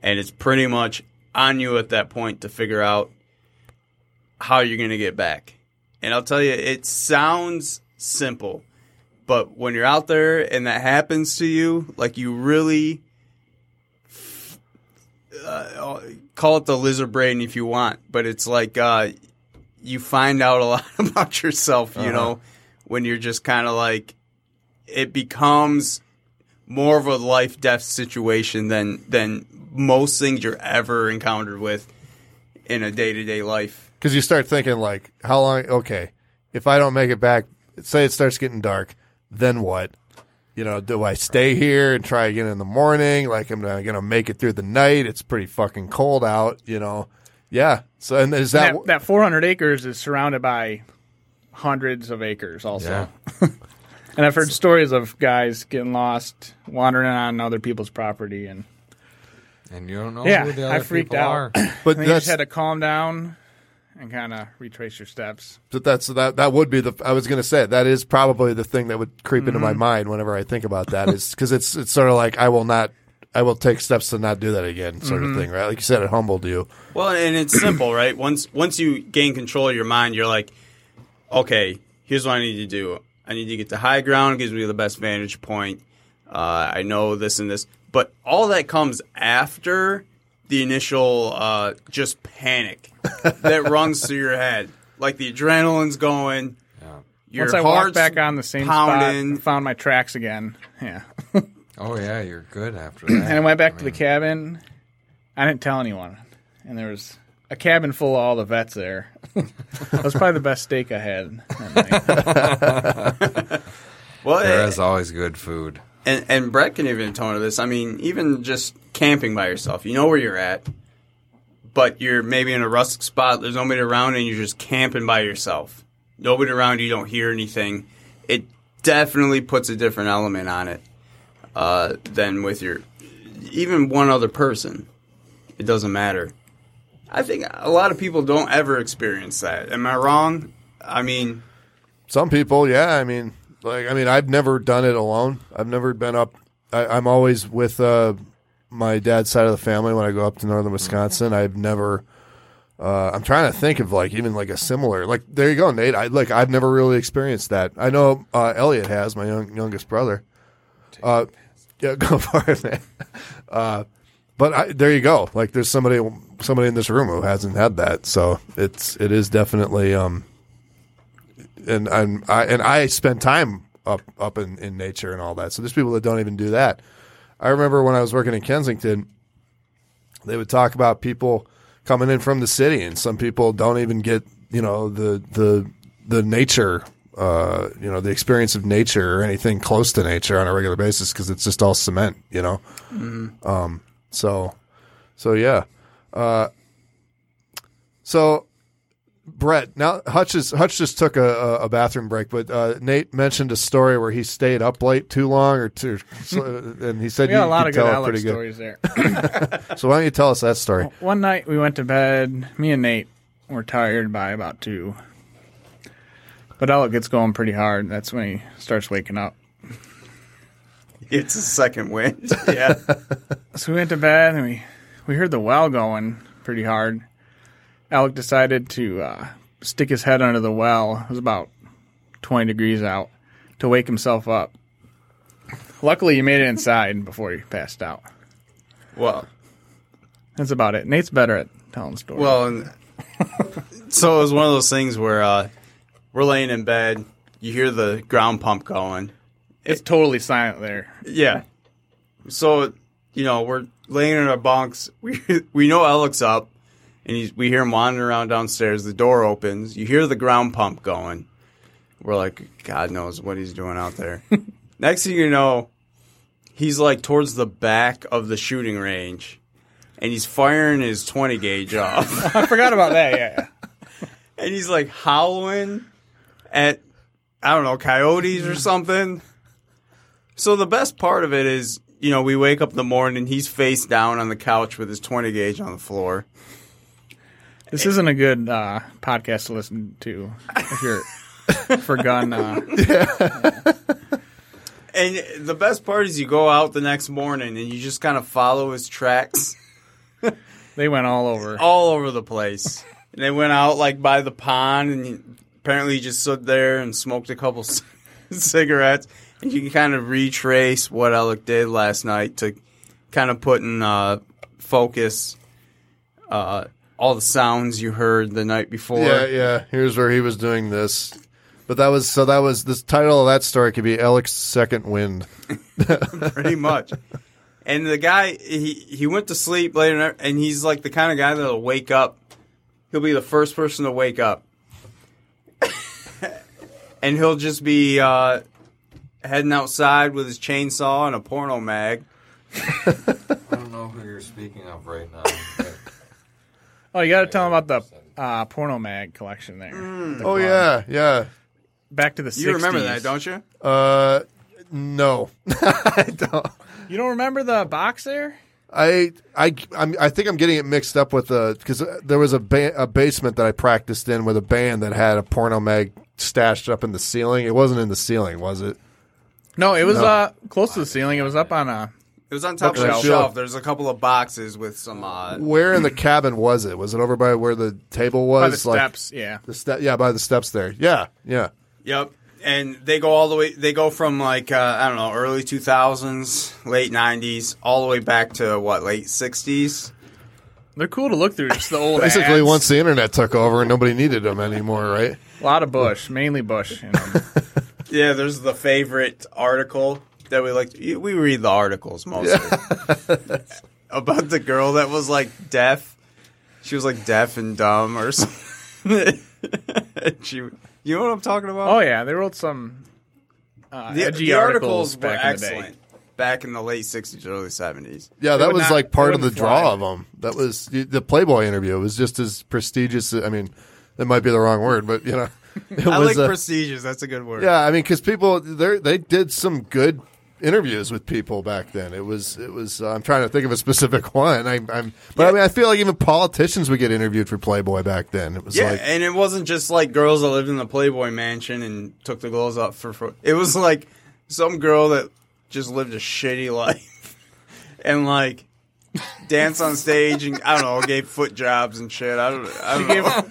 and it's pretty much on you at that point to figure out how you're going to get back. And I'll tell you, it sounds simple, but when you're out there and that happens to you, like you really uh, call it the lizard brain if you want, but it's like uh, you find out a lot about yourself, you know, when you're just kind of like it becomes more of a life death situation than than most things you're ever encountered with in a day to day life. because you start thinking like how long okay if i don't make it back say it starts getting dark then what you know do i stay here and try again in the morning like i'm not gonna make it through the night it's pretty fucking cold out you know yeah so and is that, That, that 400 acres is surrounded by hundreds of acres, also. Yeah. And I've heard stories of guys getting lost, wandering on other people's property, and And you don't know Yeah, who the I other freaked people out. are. but then you that's just had to calm down and kind of retrace your steps. but that's that that would be the i was gonna say that is probably the thing that would creep into Mm-hmm. my mind whenever i think about that is because it's it's sort of like i will not i will take steps to not do that again sort Mm-hmm. of thing right like you said it humbled you Well, and it's simple, right? Once once you gain control of your mind, you're like, okay, here's what I need to do. I need to get to high ground, gives me the best vantage point. Uh, I know this and this, but all that comes after the initial uh, just panic that runs through your head, like the adrenaline's going. Your Once I walked back on the same pounding. spot, found my tracks again. Yeah. Oh yeah, you're good after that. And I went back to the cabin. I didn't tell anyone. And there was a cabin full of all the vets there. that was probably the best steak I had. that night. Well, There it- is always good food. and and Brett can even tone to this. I mean, even just camping by yourself, you know where you're at, but you're maybe in a rustic spot. There's nobody around, and you're just camping by yourself. Nobody around. You don't hear anything. It definitely puts a different element on it uh, than with your even one other person. It doesn't matter. I think a lot of people don't ever experience that. Am I wrong? I mean, Some people, yeah. I mean, like, I mean, I've never done it alone. I've never been up. I, I'm always with uh, my dad's side of the family when I go up to northern Wisconsin. I've never. Uh, I'm trying to think of like even like a similar like there you go Nate I like I've never really experienced that I know uh, Elliot has my young, youngest brother uh, yeah go for it man uh, but I, there you go like there's somebody somebody in this room who hasn't had that so it's it is definitely um and and I and I spend time up up in, in nature and all that. So there's people that don't even do that. I remember when I was working in Kensington, they would talk about people coming in from the city, and some people don't even get you know the the the nature. Uh, you know the experience of nature or anything close to nature on a regular basis because it's just all cement, you know. Um, so, so yeah. Uh, so Brett, now Hutch is, Hutch just took a, a, a bathroom break, but uh, Nate mentioned a story where he stayed up late too long, or too, so, and he said We got you a lot of good Alex pretty good. stories there. So why don't you tell us that story? One night we went to bed. Me and Nate were tired by about two. But Alec gets going pretty hard. That's when he starts waking up. it's a second wind. yeah. So we went to bed and we, we heard the well going pretty hard. Alec decided to uh, stick his head under the well. It was about 20 degrees out to wake himself up. Luckily, he made it inside before he passed out. Well, That's about it. Nate's better at telling stories. Well, and so it was one of those things where uh, we're laying in bed, you hear the ground pump going. it's totally silent there. Yeah. So, you know, we're laying in our bunks. We we know Alec's up, and he's, we hear him wandering around downstairs. The door opens. You hear the ground pump going. We're like, God knows what he's doing out there. Next thing you know, he's like towards the back of the shooting range, and he's firing his 20 gauge off. I forgot about that. Yeah, yeah. and he's like howling at I don't know coyotes or something. So the best part of it is, you know, we wake up in the morning, he's face down on the couch with his 20 gauge on the floor. This isn't a good uh, podcast to listen to if you're for gun. Uh, And the best part is you go out the next morning and you just kind of follow his tracks they went all over. all over the place. And they went out like by the pond and apparently he just stood there and smoked a couple c- cigarettes. And you can kind of retrace what Alec did last night to kind of put in uh, focus uh, all the sounds you heard the night before. Yeah, yeah. Here's where he was doing this. But that was so that was the title of that story could be Alec's second wind. pretty much. And the guy, he he went to sleep later, and he's like the kind of guy that'll wake up. He'll be the first person to wake up, and he'll just be uh, heading outside with his chainsaw and a porno mag. I don't know who you're speaking of right now. Oh, you got to tell him about the uh, porno mag collection there. The Oh club. yeah, yeah. back to the. 60s. You remember that, don't you? Uh, no, I don't. You don't remember the box there? I I I'm, I think I'm getting it mixed up with the because there was a ba- a basement that I practiced in with a band that had a porno mag stashed up in the ceiling. It wasn't in the ceiling, was it? No, it was No. uh close to the ceiling. It was up on a. It was on top of the Shelf. shelf. There's a couple of boxes with some. Uh, Where in the cabin was it? Was it over by where the table was? By the Like, steps, yeah. The ste- yeah, by the steps there. Yeah, yeah. Yep. And they go all the way. They go from like uh, I don't know, early two thousands, late nineties, all the way back to what, late sixties. They're cool to look through. Just the old. Basically, ads. once the internet took over and nobody needed them anymore, right? a lot of bush, mainly bush. You know. Yeah, there's the favorite article that we like. We read the articles mostly about the girl that was like deaf. She was like deaf and dumb or something. she, you know what I'm talking about? oh yeah, they wrote some uh, the, edgy the articles articles were back in the day. excellent back in the late '60s, early '70s. Yeah, that was not- like part of the wouldn't draw fly. of them. That was the Playboy interview. It was just as prestigious. I mean, that might be the wrong word, but you know, it I was. like uh, prestigious. That's a good word. yeah, I mean, because people they they did some good interviews with people back then. It was it was. Uh, I'm trying to think of a specific one. I, I'm, but I mean, I feel like even politicians would get interviewed for Playboy back then. It was Yeah, like, and it wasn't just like girls that lived in the Playboy mansion and took the clothes off for, for. It was like some girl that just lived a shitty life and like dance on stage and I don't know, gave foot jobs and shit. I don't. I don't know.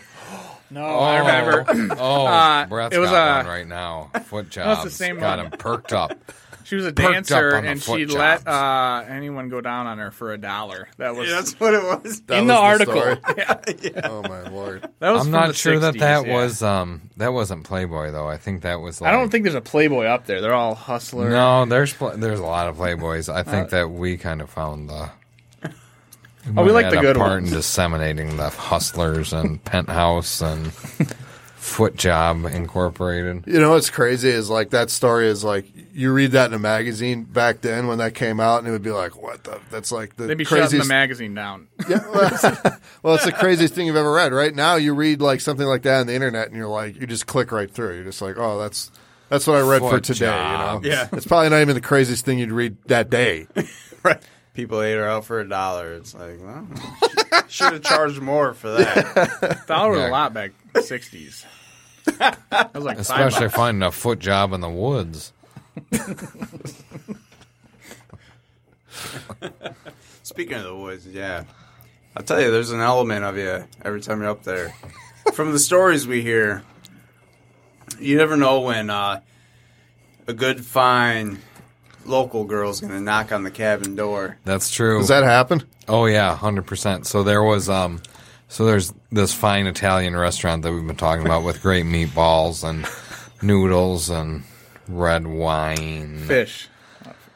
No, I remember. Oh, Uh, Brett's it was got a- one right now. Foot it's jobs. the same got one. him perked up. She was a dancer, and she jobs. let uh, anyone go down on her for a dollar. That was Yeah, that's what it was. that in was the article. story. yeah, Oh my lord! that was. I'm not sure that 60s, that yeah. was um that wasn't Playboy though. I think that was. Like, I don't think there's a Playboy up there. They're all hustler. No, there's there's a lot of Playboys. I think that we kind of found the. Oh, we like had the a good part ones. in disseminating the hustlers and penthouse and foot job incorporated. You know what's crazy is like that story is like you read that in a magazine back then when that came out, and it would be like, what the? That's like the They'd be shutting the magazine down. Yeah, well, well, it's the craziest thing you've ever read. Right now, you read like something like that on the internet, and you're like, you just click right through. You're just like, oh, that's that's what I read for today. jobs. You know, Yeah. it's probably not even the craziest thing you'd read that day. Right. People ate her out for a dollar. It's like, well, should have charged more for that. Dollar was a lot back in the '60s. That was like five Especially bucks. finding a foot job in the woods. Speaking of the woods, yeah, I'll tell you, there's an element of you every time you're up there. From the stories we hear, you never know when uh, a good, fine local girl's going to knock on the cabin door. That's true. Does that happen? Oh yeah, hundred percent. So there was um, so there's this fine Italian restaurant that we've been talking about with great meatballs and noodles and red wine. fish.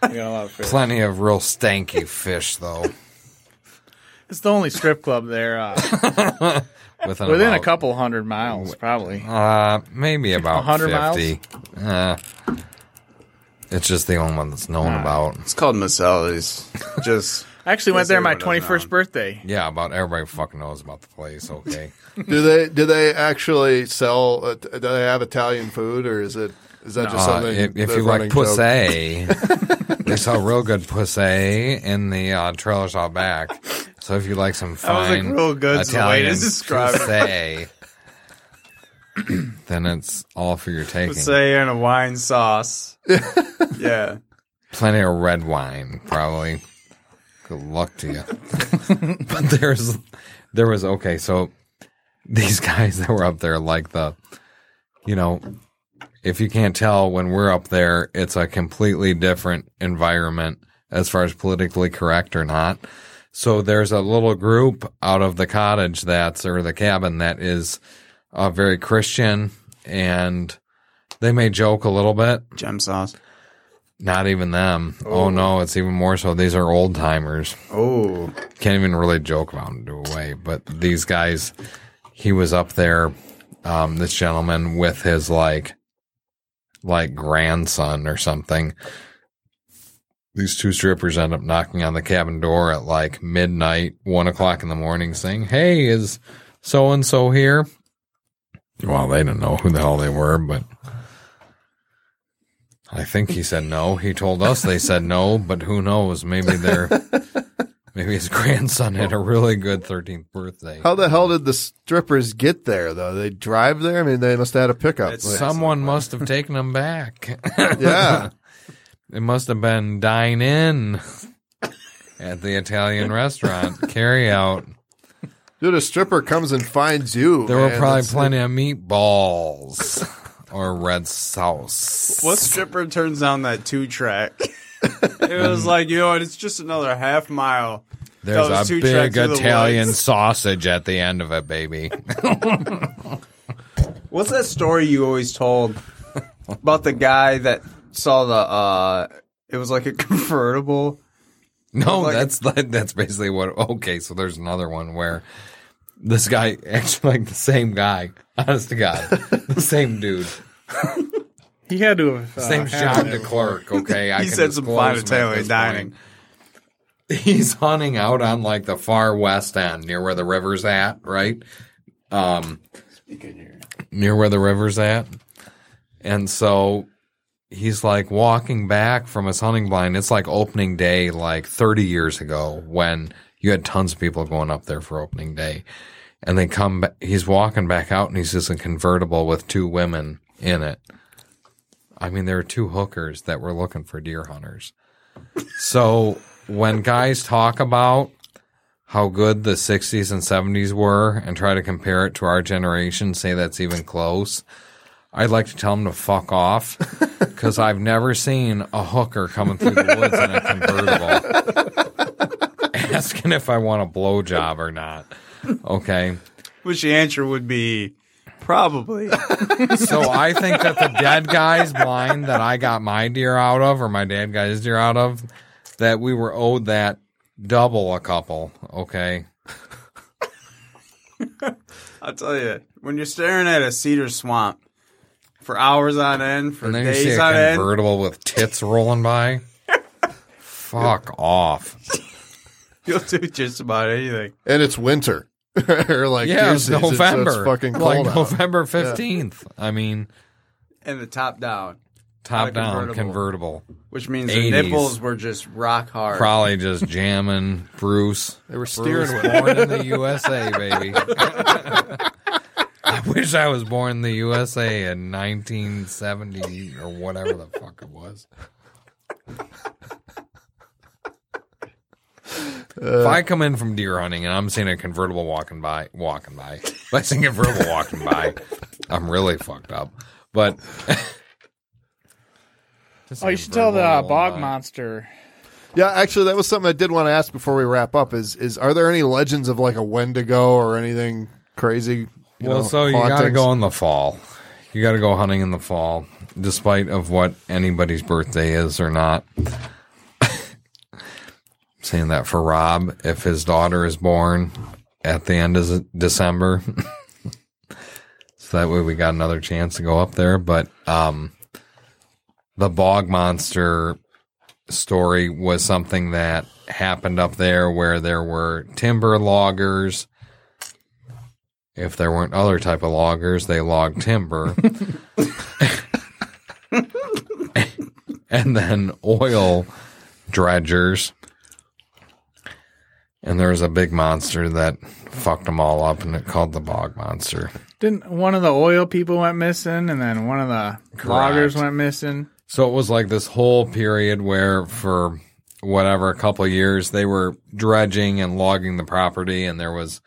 We got a lot of fish. Plenty of real stanky fish though. It's the only strip club there. Uh, Within, within a couple hundred miles, probably. uh, maybe about 100 miles? fifty. Uh, it's just the only one that's known about. It's called Maselli's. Just I actually went Yes, there my everyone does 21st birthday. Yeah, about everybody fucking knows about the place. Okay. Do they do they actually sell? Uh, do they have Italian food, or is it is that just Uh, something? if, if the you like running joke? pussy, they sell real good pussy in the uh, trailers out back. So if you like some was like fine real good's the way to Italian describe it. pussy, then it's all for your taking. say in a wine sauce. yeah. Plenty of red wine, probably. Good luck to you. but there's, there was okay. So these guys that were up there, like the, you know, if you can't tell when we're up there, it's a completely different environment as far as politically correct or not. So there's a little group out of the cottage that's or the cabin that is uh, very Christian, and they may joke a little bit. Gem sauce. Not even them. Oh, no, it's even more so. These are old timers. Oh. Can't even really joke about them to away. But these guys, he was up there, um, this gentleman with his like, like grandson or something. These two strippers end up knocking on the cabin door at like midnight, one o'clock in the morning, saying, "Hey, is so and so here?" Well, they didn't know who the hell they were, but I think he said no. He told us they said no, but who knows? Maybe they're maybe his grandson had a really good 13th birthday. How the hell did the strippers get there though? They drive there. I mean, they must have had a pickup. Like, Someone must have taken them back. yeah. It must have been dine in at the Italian restaurant, carry out. Dude, a stripper comes and finds you. There were probably That's- plenty of meatballs or red sauce. What stripper turns down that two track? it was like, you know what? It's just another half mile. There's a big tracks through the Italian sausage at the end of it, baby. What's that story you always told about the guy that saw the? uh It was like a convertible. No, Like- that's like, that's basically what. Okay, so there's another one where this guy, actually, like the same guy, honest to God, the same dude. He had to have. His uh, name's had John it. DeClerc. Okay, I He said some disclose fine him Italian dining. point. He's hunting out on like the far west end, near where the river's at, right? Um, near where the river's at, and so he's like walking back from his hunting blind. It's like opening day, like 30 years ago when you had tons of people going up there for opening day. And they come, ba- he's walking back out and he's just a convertible with two women in it. I mean, there were two hookers that were looking for deer hunters. So when guys talk about how good the 60s and 70s were and try to compare it to our generation, say that's even close, I'd like to tell them to fuck off because I've never seen a hooker coming through the woods in a convertible asking if I want a blowjob or not. Okay. Which the answer would be probably. So I think that the dead guy's blind that I got my deer out of, or my dad got his deer out of, that we were owed that double a couple. Okay. I'll tell you, when you're staring at a cedar swamp for hours on end, for And then you see days a on end, convertible with tits rolling by. Fuck off. you'll do just about anything. and it's winter or like Yeah, it's deer season, so it's November. fucking like out. November 15th. I mean, And the top down, top down convertible. convertible. which means 80s. the nipples were just rock hard. Probably just jamming Bruce. They were Bruce steering with born in the USA, baby. I wish I was born in the USA in 1970 or whatever the fuck it was. If I come in from deer hunting and I'm seeing a convertible walking by, walking by, if I see a convertible walking by, I'm really fucked up. But Oh, you should tell the uh, bog by. monster. Yeah, actually, that was something I did want to ask before we wrap up. Is is are there any legends of like a Wendigo or anything crazy? you well, know, so you got to go in the fall. You got to go hunting in the fall, despite of what anybody's birthday is or not. Saying that for Rob, if his daughter is born at the end of December, so that way we got another chance to go up there. But um, the bog monster story was something that happened up there where there were timber loggers if there weren't other type of loggers, they logged timber. and then oil dredgers. And there was a big monster that fucked them all up, and it called the bog monster. Didn't one of the oil people went missing, and then one of the loggers went missing? So it was like this whole period where, for whatever, a couple of years, they were dredging and logging the property, and there was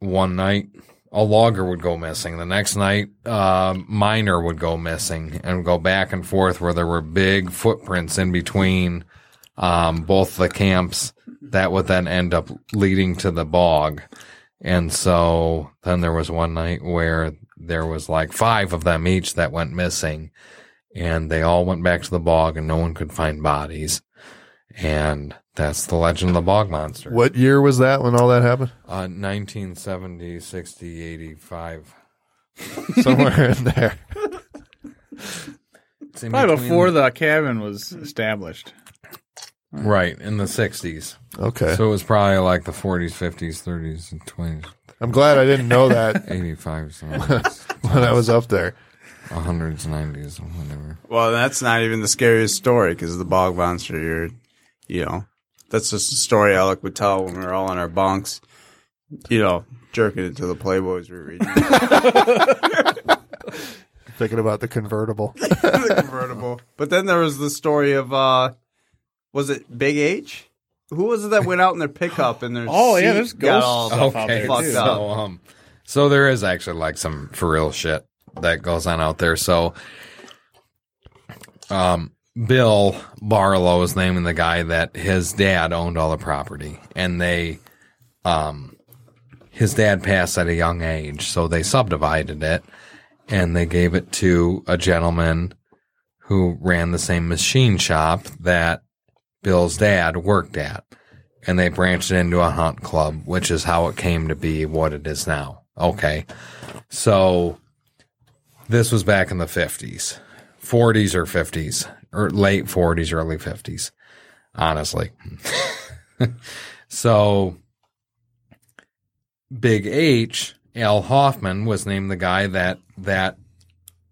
one night a logger would go missing. The next night, uh, miner would go missing and go back and forth where there were big footprints in between um, both the camps that would then end up leading to the bog. And so then there was one night where there was like five of them each that went missing and they all went back to the bog and no one could find bodies. And that's the legend of the bog monster. What year was that when all that happened? Uh, 1970, 60, 85. Somewhere in there. It's in Probably between- before the cabin was established. Right, in the 60s. Okay, So it was probably like the 40s, 50s, 30s, and 20s, I'm glad I didn't know that 85s, 90s, when I was up there. 100s, 90s, whatever. Well, that's not even the scariest story because the bog monster. You're, you know, that's just a story Alec would tell when we were all in our bunks. You know, jerking it to the Playboys we were reading. Thinking about the convertible. the convertible. But then there was the story of, uh, was it Big H? Who was it that went out in their pickup and their Oh, yeah, seat there's got ghost all stuff out Okay, there, fucked too. up. so um, so there is actually like some for real shit that goes on out there. So, um, Bill Barlow is naming the guy that his dad owned all the property, and they, um, his dad passed at a young age, so they subdivided it, and they gave it to a gentleman who ran the same machine shop that Bill's dad worked at and they branched it into a hunt club, which is how it came to be what it is now. Okay. So This was back in the 50s, 40s or 50s, or late 40s, early 50s, honestly. so, Big H, Al Hoffman, was named the guy that that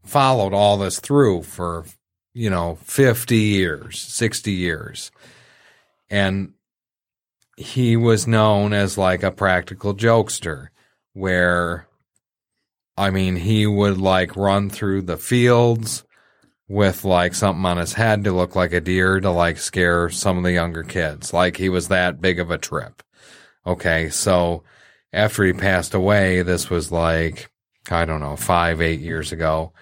followed all this through for, you know, 50 years, 60 years. And he was known as like a practical jokester where I mean, he would like run through the fields with like something on his head to look like a deer to like scare some of the younger kids. Like he was that big of a trip. Okay. So after he passed away, this was like, I don't know, five, eight years ago.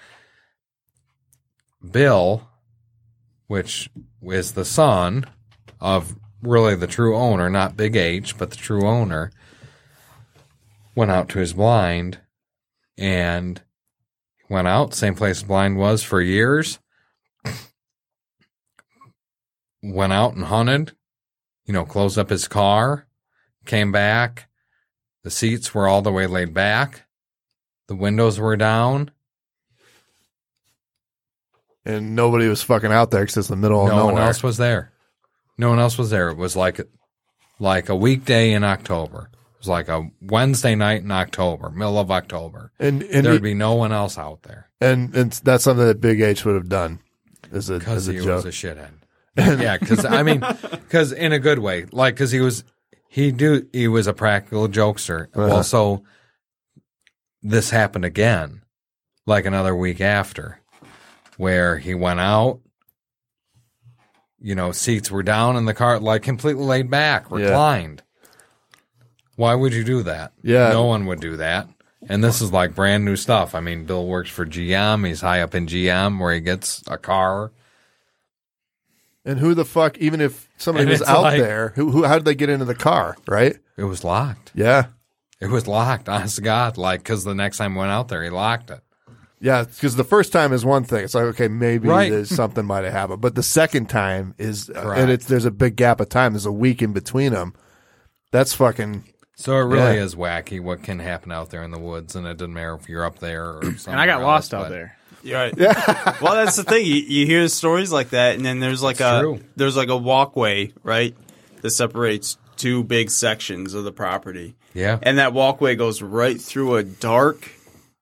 Bill, which is the son of really the true owner, not Big H, but the true owner, went out to his blind and went out, same place blind was for years. went out and hunted, you know, closed up his car, came back. The seats were all the way laid back. The windows were down. And nobody was fucking out there because it's the middle of nowhere. no nowhere. one else was there. No one else was there. It was like like a weekday in October. It was like a Wednesday night in October, middle of October. and and There'd be no one else out there and and that's something that Big H would have done as a because as a he joke. was a shithead. yeah, because I mean, because in a good way, like because he was he do he was a practical jokester. Uh-huh. Well, so this happened again, like another week after, where he went out. You know, seats were down in the car, like completely laid back, Yeah. reclined. Why would you do that? Yeah. no one would do that. And this is like brand new stuff. I mean, Bill works for GM. He's high up in GM where he gets a car. and who the fuck? Even if somebody And was out like- there, who who how did they get into the car? Right? It was locked. Yeah, It was locked. Honest to God, like because the next time I went out there, he locked it. Yeah. Because the first time is one thing. It's like okay, maybe Right. there's something might have happened, but the second time is, uh, Correct. and it's there's a big gap of time. There's a week in between them. That's fucking So it really Yeah. is wacky what can happen out there in the woods, and it doesn't matter if you're up there or something. And I got lost out there. You're right. Yeah. well, that's the thing. You, you hear stories like that, and then there's like a true. there's like a walkway, right, that separates two big sections of the property, Yeah, and that walkway goes right through a dark,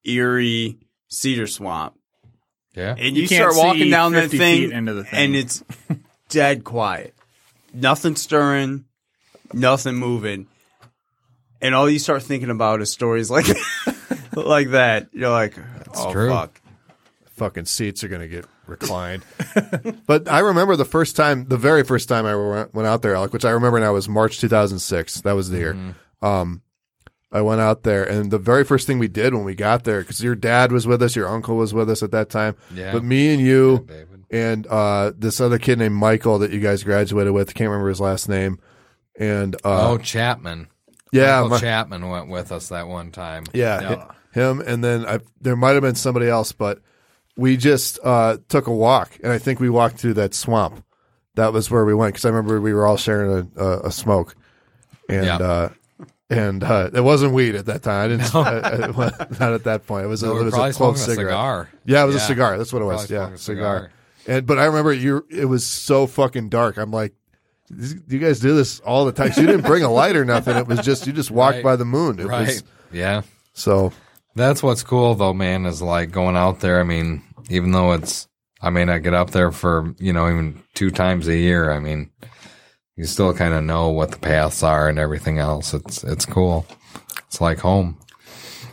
eerie cedar swamp, yeah. and you, You can't start walking see down that thing, feet into the thing. and it's dead quiet, nothing stirring, nothing moving, and all you start thinking about is stories like like that. You're like, oh true. fuck. fucking seats are going to get reclined. but I remember the first time, the very first time I went, went out there, Alec, which I remember now was March 2006. That was the year. Um, I went out there, and the very first thing we did when we got there, because your dad was with us, your uncle was with us at that time, Yeah. but me and you David. and uh, this other kid named Michael that you guys graduated with, can't remember his last name, and uh, oh, Chapman. yeah, Michael my- Chapman went with us that one time. Yeah, hi- him, and then I, there might have been somebody else, but we just uh, took a walk, and I think we walked through that swamp. That was where we went because I remember we were all sharing a, a, a smoke, and Yeah. And uh, it wasn't weed at that time. I didn't, I, I- not at that point. It was, No, it was a clove smoking a cigarette. cigar. Yeah, it was a cigar. That's what it was. Probably Yeah, a cigar. And but I remember you. It was so fucking dark. I'm like, you guys do this all the time. 'Cause you didn't bring a light or nothing. It was just you just walked Right. by the moon. It Right. was Yeah. so. That's what's cool though, man, is like going out there. I mean, even though it's, I may not get up there for, you know, even two times a year. I mean, you still kind of know what the paths are and everything else. It's, it's cool. It's like home.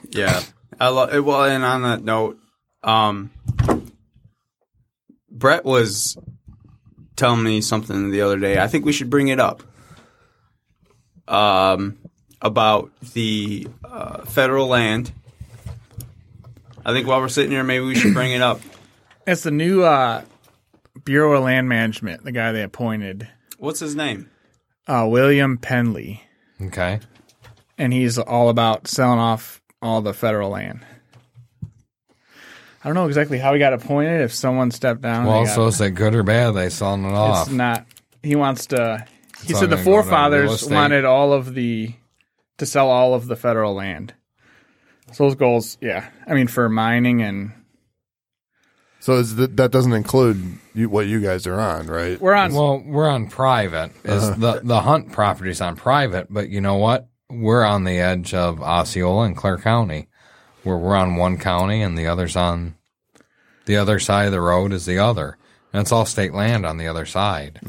Yeah, I love. Well, and on that note, um, Brett was telling me something the other day. I think we should bring it up. Um, about the uh, federal land. I think while we're sitting here, maybe we should bring it up. It's the new uh, Bureau of Land Management, the guy they appointed, What's his name? uh, William Pendley, Okay. and he's all about selling off all the federal land. I don't know exactly how he got appointed. If someone stepped down, Well, they got- so is it good or bad? They selling it off. it's not. He wants to. He all said the gonna go to real forefathers estate. wanted all of the to sell all of the federal land. So those goals, yeah. I mean, for mining and So is that, that doesn't include you, what you guys are on, right? We're on. Well, we're on private. Is Uh-huh. the the hunt property's on private, but you know what? We're on the edge of Osceola and Clare County, where we're on one county and the other's on the other side of the road is the other, and it's all state land on the other side.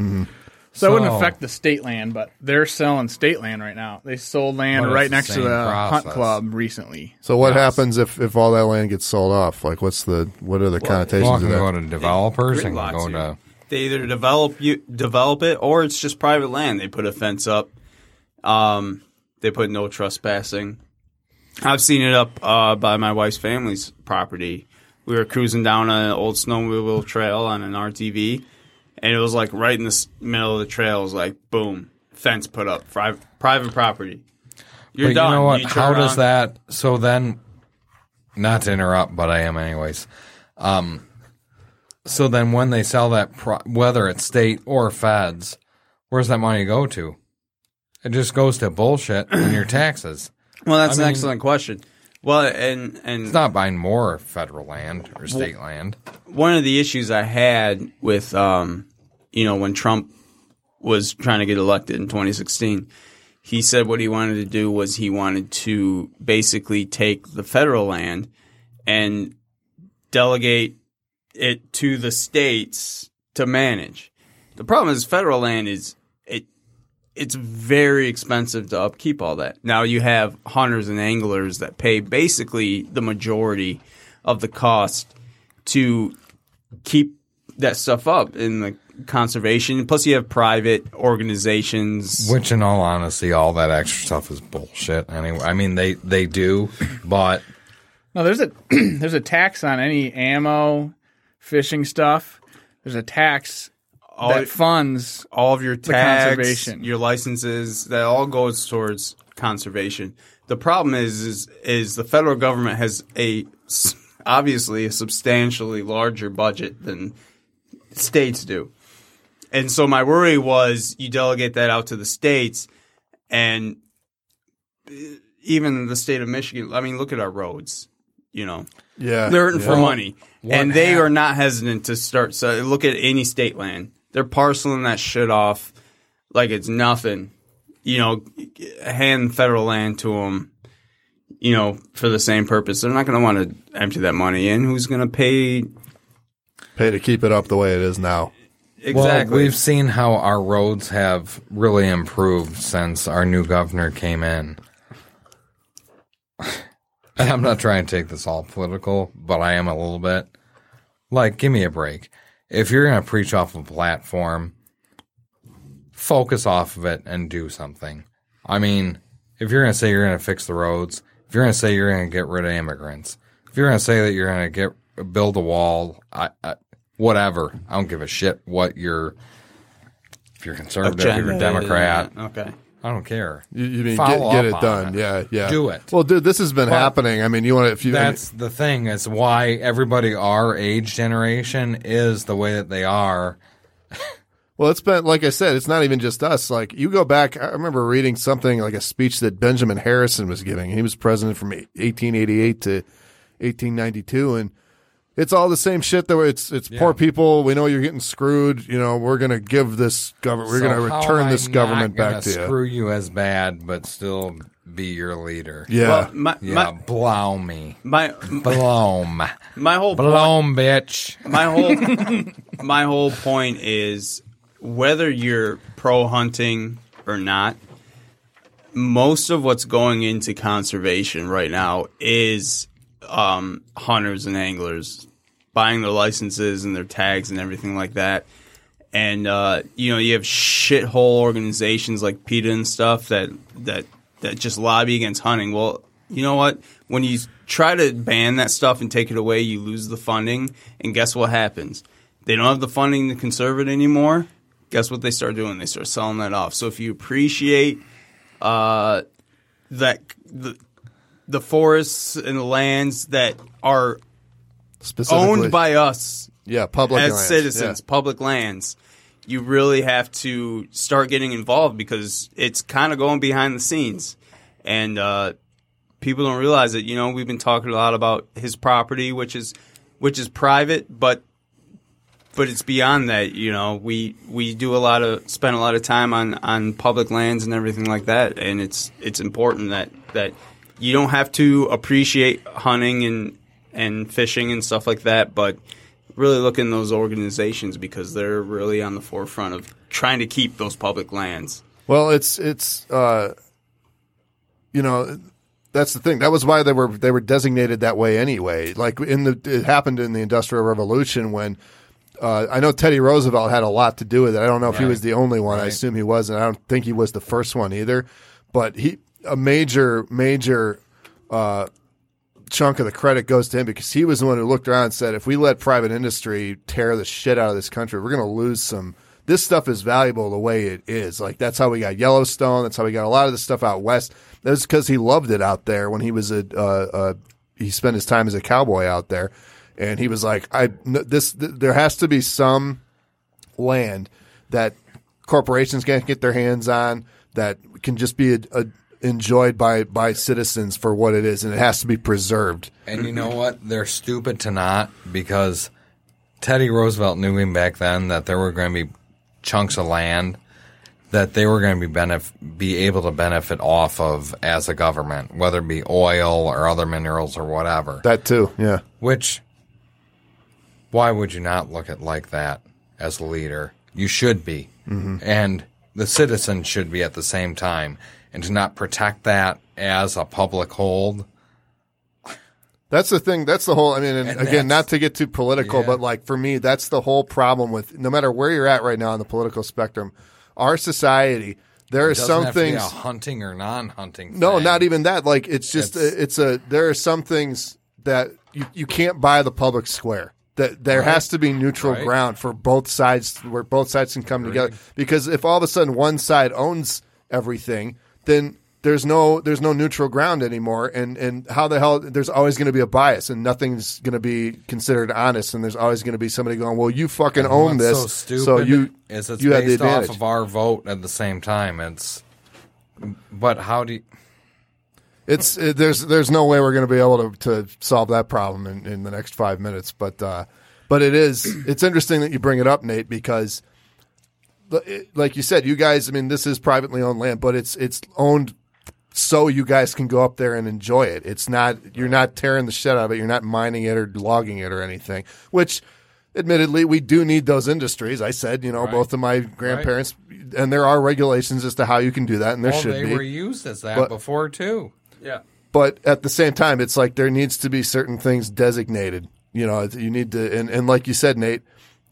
So it wouldn't affect the state land, but they're selling state land right now. They sold land right next to same the hunt club recently. So what Yes. happens if, if all that land gets sold off? Like, what's the what are the connotations Well, it of that? go to developers Grid and can go here. to They either develop you develop it or it's just private land. They put a fence up. Um, they put no trespassing. I've seen it up uh, by my wife's family's property. We were cruising down an old snowmobile trail on an RTV, and it was like right in the middle of the trail. It was like boom, fence put up, pri- private property. You're but done. you know what? turn How does that? So then, not to interrupt, but I am anyways. Um, so then, when they sell that, pro- whether it's state or feds, where's that money go to? It just goes to bullshit and your taxes. Well, that's I an mean- excellent question. Well, and and It's not buying more federal land or state land. one of the issues I had with, um, you know, when Trump was trying to get elected in 2016, he said what he wanted to do was he wanted to basically take the federal land and delegate it to the states to manage. The problem is federal land is it it's very expensive to upkeep all that. Now you have hunters and anglers that pay basically the majority of the cost to keep that stuff up in the conservation. Plus, you have private organizations. Which, in all honesty, all that extra stuff is bullshit. Anyway, I mean they they do, but No, there's a there's a tax on any ammo, fishing stuff. There's a tax all, that funds. all of your tags, conservation. your licenses, that all goes towards conservation. The problem is, is, is the federal government has a s- obviously a substantially larger budget than states do. And so my worry was you delegate that out to the states and uh, even the state of Michigan. I mean, look at our roads, you know, yeah, they're hurting for money, what and they hap- are not hesitant to start. So look at any state land; they're parceling that shit off like it's nothing. You know, hand federal land to them. You know, for the same purpose, they're not going to want to empty that money in. Who's going to pay pay to keep it up the way it is now. exactly? Well, we've seen how our roads have really improved since our new governor came in. And I'm not trying to take this all political, but I am a little bit. Like, give me a break. If you're going to preach off a platform, focus off of it and do something. I mean, if you're going to say you're going to fix the roads, if you're going to say you're going to get rid of immigrants, if you're going to say that you're going to get build a wall, I, I, whatever. I don't give a shit what you're. If you're conservative, if you're Democrat, Okay. I don't care. You, you mean Follow get, get it on done? it. Yeah, yeah. Do it. Well, dude, this has been happening. I mean, you want to if you That's the thing. It's why everybody our age generation is the way that they are. Well, it's been like I said, it's not even just us. Like you go back, I remember reading something like a speech that Benjamin Harrison was giving. He was president from 1888 to 1892, and it's all the same shit. That it's it's poor people. We know you're getting screwed. You know, we're gonna give this government. We're So gonna return this government back to you. Screw you as bad, but still be your leader. Yeah, Well, my, Yeah, blow me, my blow me, my whole point, blow 'em, bitch. my whole my whole point is whether you're pro hunting or not most of what's going into conservation right now is um, hunters and anglers buying their licenses and their tags and everything like that and uh, you know you have shithole organizations like PETA and stuff that that that just lobby against hunting. Well, you know what? When you try to ban that stuff and take it away, you lose the funding, and guess what happens? They don't have the funding to conserve it anymore. Guess what they start doing? They start selling that off. So if you appreciate uh, that the the forests and the lands that are specifically owned by us yeah public as lands. citizens, Yeah. public lands, you really have to start getting involved because it's kind of going behind the scenes, and uh, people don't realize it. You know, we've been talking a lot about his property, which is which is private, but but it's beyond that. You know, we we do a lot of spend a lot of time on on public lands and everything like that, and it's it's important that that you don't have to appreciate hunting and and fishing and stuff like that, but really look in those organizations because they're really on the forefront of trying to keep those public lands. Well, it's it's uh, you know that's the thing. That was why they were they were designated that way anyway. Like in the it happened in the Industrial Revolution when uh, I know Teddy Roosevelt had a lot to do with it. I don't know if he was the only one. I assume he wasn't. I don't think he was the first one either. But he a major major uh, chunk of the credit goes to him because he was the one who looked around and said, if we let private industry tear the shit out of this country, we're going to lose some. This stuff is valuable the way it is. Like that's how we got Yellowstone. That's how we got a lot of the stuff out west. That was because he loved it out there when he was a. Uh, uh, he spent his time as a cowboy out there, and he was like, I this. Th- there has to be some land that corporations can't get their hands on that can just be a, a, enjoyed by by citizens for what it is, and it has to be preserved. And you know what? They're stupid to not because Teddy Roosevelt knew him back then that there were going to be chunks of land that they were going to be benef- be able to benefit off of as a government, whether it be oil or other minerals or whatever. That too, yeah. Which, why would you not look at like that as a leader? You should be, mm-hmm. and the citizens should be at the same time, and to not protect that as a public hold. That's the thing. That's the whole. I mean, again, not to get too political, Yeah. but like for me, that's the whole problem with no matter where you're at right now on the political spectrum, our society. There are It doesn't some have to be things. a hunting or non-hunting. No, thing. not even that. Like it's just It's- it's, a there are some things that you, you can't buy the public square. That there has to be neutral Right. ground for both sides where both sides can come together. Because if all of a sudden one side owns everything, then there's no there's no neutral ground anymore. And and how the hell there's always going to be a bias and nothing's going to be considered honest. And there's always going to be somebody going, well, you fucking own this, so stupid so you is it's you have the based advantage. off of our vote at the same time. It's, but how do you? It's it, there's there's no way we're going to be able to, to solve that problem in, in the next five minutes. But uh, but it is it's interesting that you bring it up, Nate, because like you said, you guys. I mean, this is privately owned land, but it's it's owned so you guys can go up there and enjoy it. It's not you're not tearing the shit out of it. You're not mining it or logging it or anything. Which, admittedly, we do need those industries. I said, you know, Right. both of my grandparents, and there are regulations as to how you can do that, and there Well, should they be They were used as that But- before too. Yeah. but at the same time, it's like there needs to be certain things designated. You know, you need to, and, and like you said, Nate,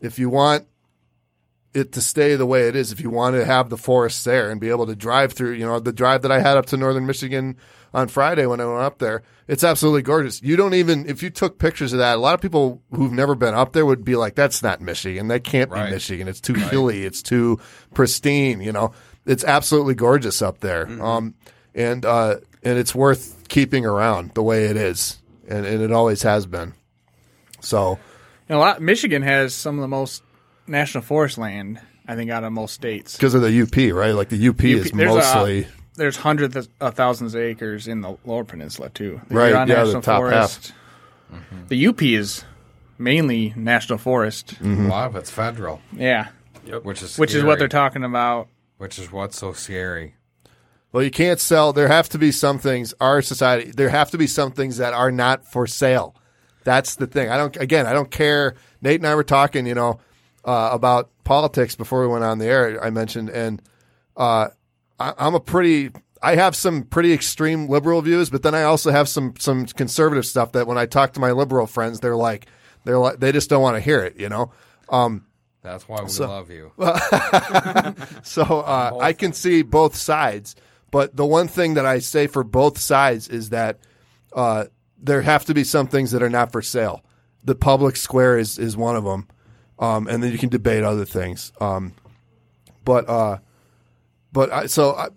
if you want it to stay the way it is, if you want to have the forests there and be able to drive through, you know, the drive that I had up to northern Michigan on Friday when I went up there, it's absolutely gorgeous. You don't even, if you took pictures of that, a lot of people who've never been up there would be like, that's not Michigan. That can't Right. be Michigan. It's too hilly. It's too pristine. You know, it's absolutely gorgeous up there. Um, and, uh, and it's worth keeping around the way it is. And, and it always has been. So, And a lot. Michigan has some of the most national forest land. I think out of most states. because of the UP, right? Like the UP, is there's a- mostly There's hundreds of thousands of acres in the Lower Peninsula too. If Right, you're on yeah, the national top forest, The UP is mainly national forest. Mm-hmm. A lot of it's federal, Yeah, which is which is what they're talking about. Which is what's so scary. Well, you can't sell. There have to be some things. Our society, there have to be some things that are not for sale. That's the thing. I don't. Again, I don't care. Nate and I were talking, you know, uh, about politics before we went on the air. I mentioned, and uh, I, I'm a pretty. I have some pretty extreme liberal views, but then I also have some some conservative stuff that when I talk to my liberal friends, they're like, they're like, they just don't want to hear it, you know. Um, That's why we love you. So uh, I can see both sides, but the one thing that I say for both sides is that uh, there have to be some things that are not for sale. The public square is is one of them, um, and then you can debate other things. Um, but uh, but I, so I,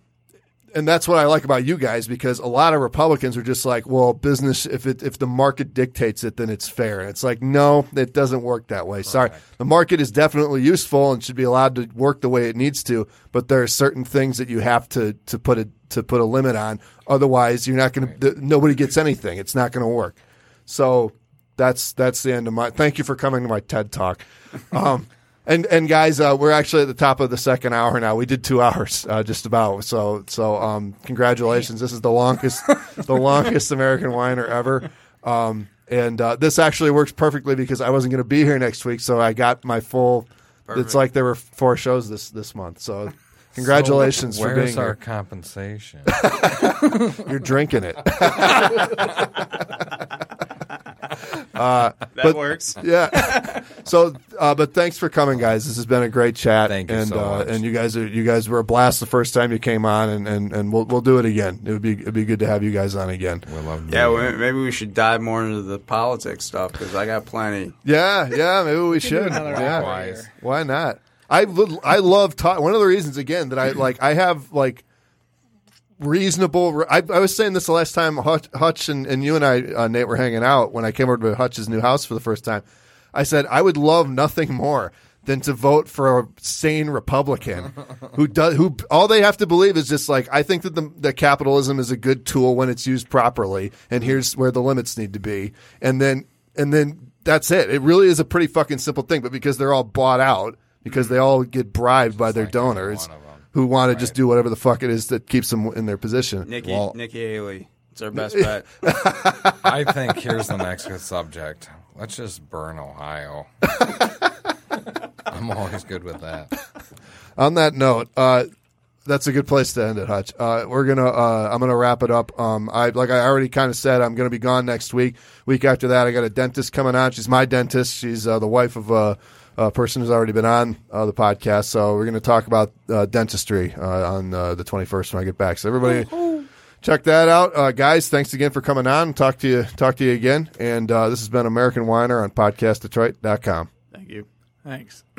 and that's what I like about you guys because a lot of Republicans are just like, well, business if it if the market dictates it, then it's fair. And it's like, no, it doesn't work that way. Sorry, the market is definitely useful and should be allowed to work the way it needs to, but there are certain things that you have to to put a to put a limit on. Otherwise, you're not going to. Nobody gets anything. It's not going to work. So that's that's the end of my. Thank you for coming to my TED talk. Um, and and guys, uh, we're actually at the top of the second hour now. We did two hours, uh, just about. So so um, congratulations. This is the longest the longest American whiner ever. Um, and uh, this actually works perfectly because I wasn't going to be here next week, so I got my full. It's like there were four shows this this month. So congratulations So for being where's our here. compensation? You're drinking it. That But- works. yeah. So, uh, but thanks for coming, guys. This has been a great chat. Thank you and, so uh, much. And you guys are you guys were a blast the first time you came on, and, and, and we'll we'll do it again. It would be it'd be good to have you guys on again. we love Yeah, well, maybe we should dive more into the politics stuff because I got plenty. Yeah, yeah. Maybe we should. Yeah. hour Wise. here. Why not? I lo- I love talk. One of the reasons again that I like I have like reasonable. I, I was saying this the last time Hutch, Hutch and, and you and I uh, Nate were hanging out when I came over to Hutch's new house for the first time. I said I would love nothing more than to vote for a sane Republican who does who all they have to believe is just like I think that the that capitalism is a good tool when it's used properly, and here's where the limits need to be, and then and then that's it. It really is a pretty fucking simple thing, but because they're all bought out, because they all get bribed by their like donors one of 'em. Who want to just do whatever the fuck it is that keeps them in their position. Nikki, Well- Nikki Haley. It's our best bet. I think here's the next good subject. Let's just burn Ohio. I'm always good with that. On that note, uh, that's a good place to end it, Hutch. Uh, we're gonna, uh, I'm gonna wrap it up. Um, I like I already kind of said, I'm gonna be gone next week. Week after that, I got a dentist coming on. She's my dentist. She's uh, the wife of a, a person who's already been on uh, the podcast. So we're gonna talk about uh, dentistry uh, on uh, the 21st when I get back. So everybody. Check that out, uh, guys. Thanks again for coming on. Talk to you. Talk to you again. And uh, this has been American Whiner on PodcastDetroit.com. Thank you. Thanks.